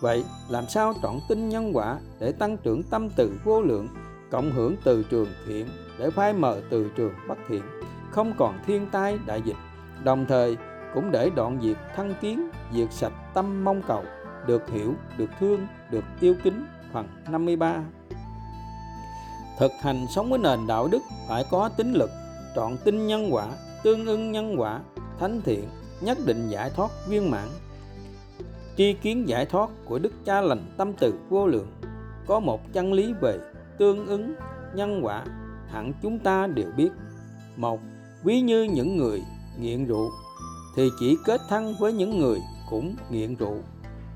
A: vậy làm sao trọn tin nhân quả để tăng trưởng tâm từ vô lượng, cộng hưởng từ trường thiện để phai mờ từ trường bất thiện? Không còn thiên tai đại dịch, đồng thời cũng để đoạn diệt thân kiến diệt sạch tâm mong cầu, được hiểu, được thương, được yêu kính. Phần 53 thực hành sống với nền đạo đức phải có tính lực, trọn tin nhân quả, tương ưng nhân quả, thánh thiện, nhất định giải thoát viên mãn tri kiến giải thoát của đức cha lành tâm từ vô lượng. Có một chân lý về tương ứng, nhân quả, hẳn chúng ta đều biết. Một, ví như những người nghiện rượu, thì chỉ kết thân với những người cũng nghiện rượu,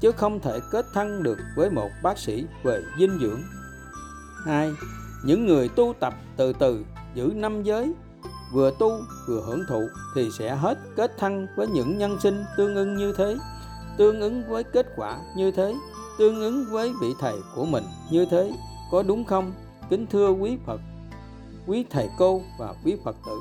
A: chứ không thể kết thân được với một bác sĩ về dinh dưỡng. Hai, những người tu tập từ từ, giữ năm giới, vừa tu vừa hưởng thụ, thì sẽ hết kết thân với những nhân sinh tương ưng như thế tương ứng với kết quả như thế, tương ứng với vị thầy của mình như thế, có đúng không? Kính thưa quý phật, quý thầy cô và quý phật tử,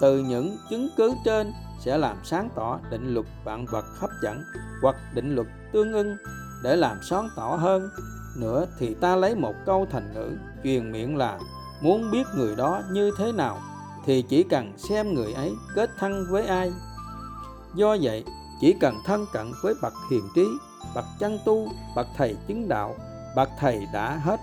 A: từ những chứng cứ trên sẽ làm sáng tỏ định luật vạn vật hấp dẫn hoặc định luật tương ưng. Để làm sáng tỏ hơn nữa thì ta lấy một câu thành ngữ truyền miệng là, muốn biết người đó như thế nào thì chỉ cần xem người ấy kết thân với ai. Do vậy chỉ cần thân cận với bậc hiền trí, bậc chân tu, bậc thầy chứng đạo, bậc thầy đã hết.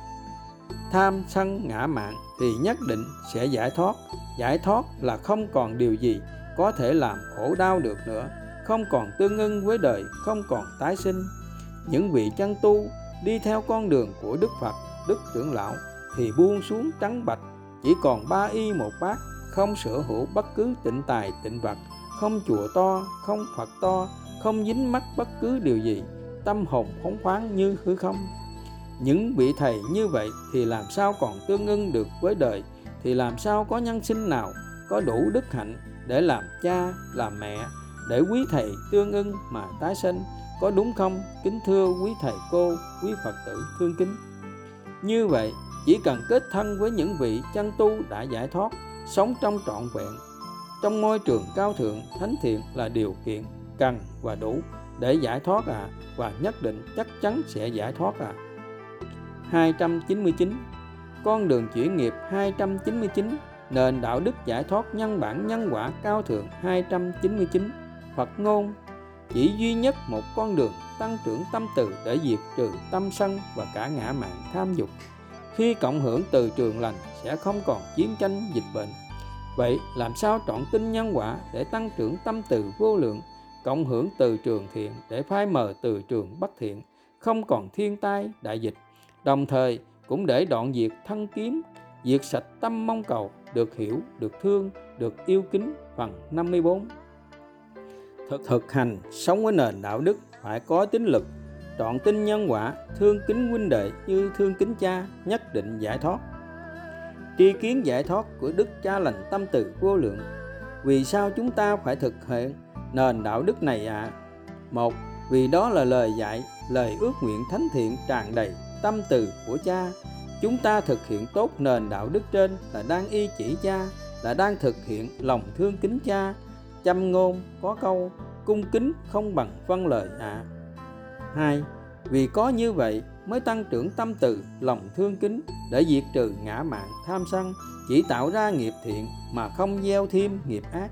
A: Tham sân ngã mạn thì nhất định sẽ giải thoát. Giải thoát là không còn điều gì có thể làm khổ đau được nữa, không còn tương ưng với đời, không còn tái sinh. Những vị chân tu đi theo con đường của đức phật, đức trưởng lão thì buông xuống trắng bạch. Chỉ còn ba y một bát, không sở hữu bất cứ tịnh tài tịnh vật không chùa to, không phật to, không dính mắc bất cứ điều gì. Tâm hồn phóng khoáng như hư không. Những vị thầy như vậy thì làm sao còn tương ưng được với đời? Thì làm sao có nhân sinh nào có đủ đức hạnh để làm cha, làm mẹ, để quý thầy tương ưng mà tái sinh? Có đúng không? Kính thưa quý thầy cô, quý phật tử thương kính. Như vậy, chỉ cần kết thân với những vị chân tu đã giải thoát, sống trong trọn vẹn trong môi trường cao thượng, thánh thiện là điều kiện, cần và đủ để giải thoát à và nhất định chắc chắn sẽ giải thoát à. 299 con đường chuyển nghiệp 299 nền đạo đức giải thoát nhân bản nhân quả cao thượng 299 Phật ngôn chỉ duy nhất một con đường tăng trưởng tâm từ để diệt trừ tâm sân và cả ngã mạn tham dục. Khi cộng hưởng từ trường lành, sẽ không còn chiến tranh, dịch bệnh vậy làm sao trọn tin nhân quả để tăng trưởng tâm từ vô lượng cộng hưởng từ trường thiện để phai mờ từ trường bất thiện không còn thiên tai đại dịch? Đồng thời cũng để đoạn diệt thân kiếm diệt sạch tâm mong cầu được hiểu được thương được yêu kính phần 54 thực, thực hành sống với nền đạo đức phải có tính lực. Trọn tin nhân quả thương kính huynh đệ như thương kính cha nhất định giải thoát tri kiến giải thoát của đức cha lành tâm từ vô lượng vì sao chúng ta phải thực hiện nền đạo đức này ạ à? một, vì đó là lời dạy, lời ước nguyện thánh thiện tràn đầy tâm từ của cha chúng ta thực hiện tốt nền đạo đức trên là đang y chỉ cha, là đang thực hiện lòng thương kính cha chăm ngôn có câu, cung kính không bằng văn lời ạ à. hai, vì có như vậy mới tăng trưởng tâm từ, lòng thương kính, để diệt trừ ngã mạn tham sân, chỉ tạo ra nghiệp thiện mà không gieo thêm nghiệp ác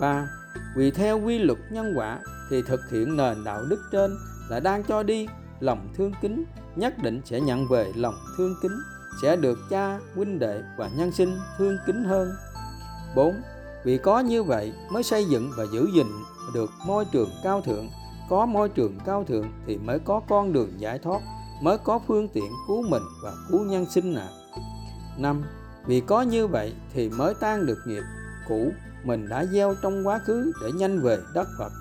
A: 3. vì theo quy luật nhân quả thì thực hiện nền đạo đức trên là đang cho đi lòng thương kính, nhất định sẽ nhận về lòng thương kính, sẽ được cha, huynh đệ và nhân sinh thương kính hơn 4. Vì có như vậy mới xây dựng và giữ gìn được môi trường cao thượng có môi trường cao thượng thì mới có con đường giải thoát, mới có phương tiện cứu mình và cứu nhân sinh ạ à. năm, vì có như vậy thì mới tan được nghiệp cũ mình đã gieo trong quá khứ để nhanh về đất Phật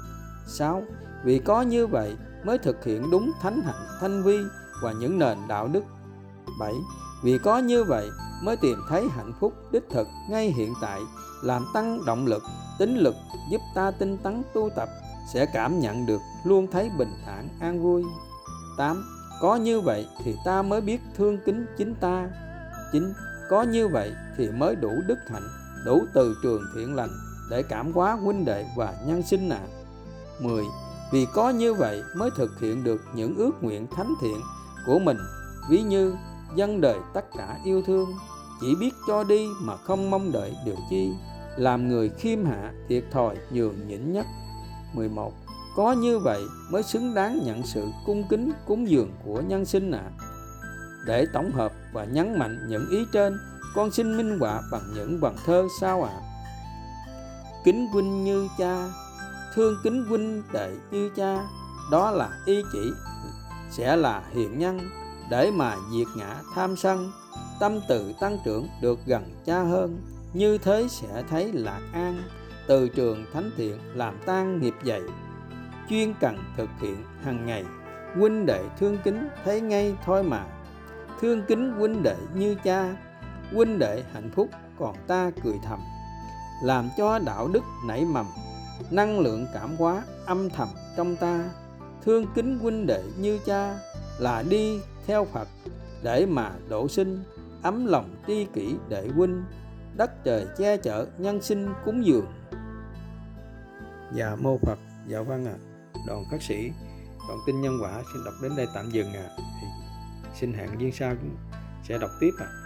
A: 6. Vì có như vậy mới thực hiện đúng thánh hạnh, thanh vi và những nền đạo đức 7. Vì có như vậy mới tìm thấy hạnh phúc đích thực ngay hiện tại, làm tăng động lực, tính lực giúp ta tinh tấn tu tập sẽ cảm nhận được, luôn thấy bình thản, an vui 8. Có như vậy thì ta mới biết thương kính chính ta 9. Có như vậy thì mới đủ đức hạnh, đủ từ trường thiện lành để cảm hóa huynh đệ và nhân sinh ạ. À. 10. Vì có như vậy mới thực hiện được những ước nguyện thánh thiện của mình, ví như dân đời tất cả yêu thương, chỉ biết cho đi mà không mong đợi điều chi làm người khiêm hạ, thiệt thòi nhường nhịn nhất 11 có như vậy mới xứng đáng nhận sự cung kính, cúng dường của nhân sinh ạ à. để tổng hợp và nhấn mạnh những ý trên, con xin minh họa bằng những vần thơ sao ạ à. kính huynh như cha, thương kính huynh đệ như cha, đó là ý chỉ, sẽ là hiện nhân, để mà diệt ngã tham sân tâm từ tăng trưởng được gần cha hơn, như thế sẽ thấy lạc an từ trường thánh thiện làm tan nghiệp dày chuyên cần thực hiện hàng ngày, huynh đệ thương kính thấy ngay thôi mà. Thương kính huynh đệ như cha, huynh đệ hạnh phúc còn ta cười thầm. Làm cho đạo đức nảy mầm, năng lượng cảm hóa âm thầm trong ta. Thương kính huynh đệ như cha là đi theo phật để mà độ sinh, ấm lòng tri kỷ đệ huynh. Đất trời che chở nhân sinh cúng dường dạ mô phật dạ vâng ạ à. đoàn khất sĩ đoạn tin nhân quả xin đọc đến đây tạm dừng à thì xin hẹn duyên sau sẽ đọc tiếp ạ à.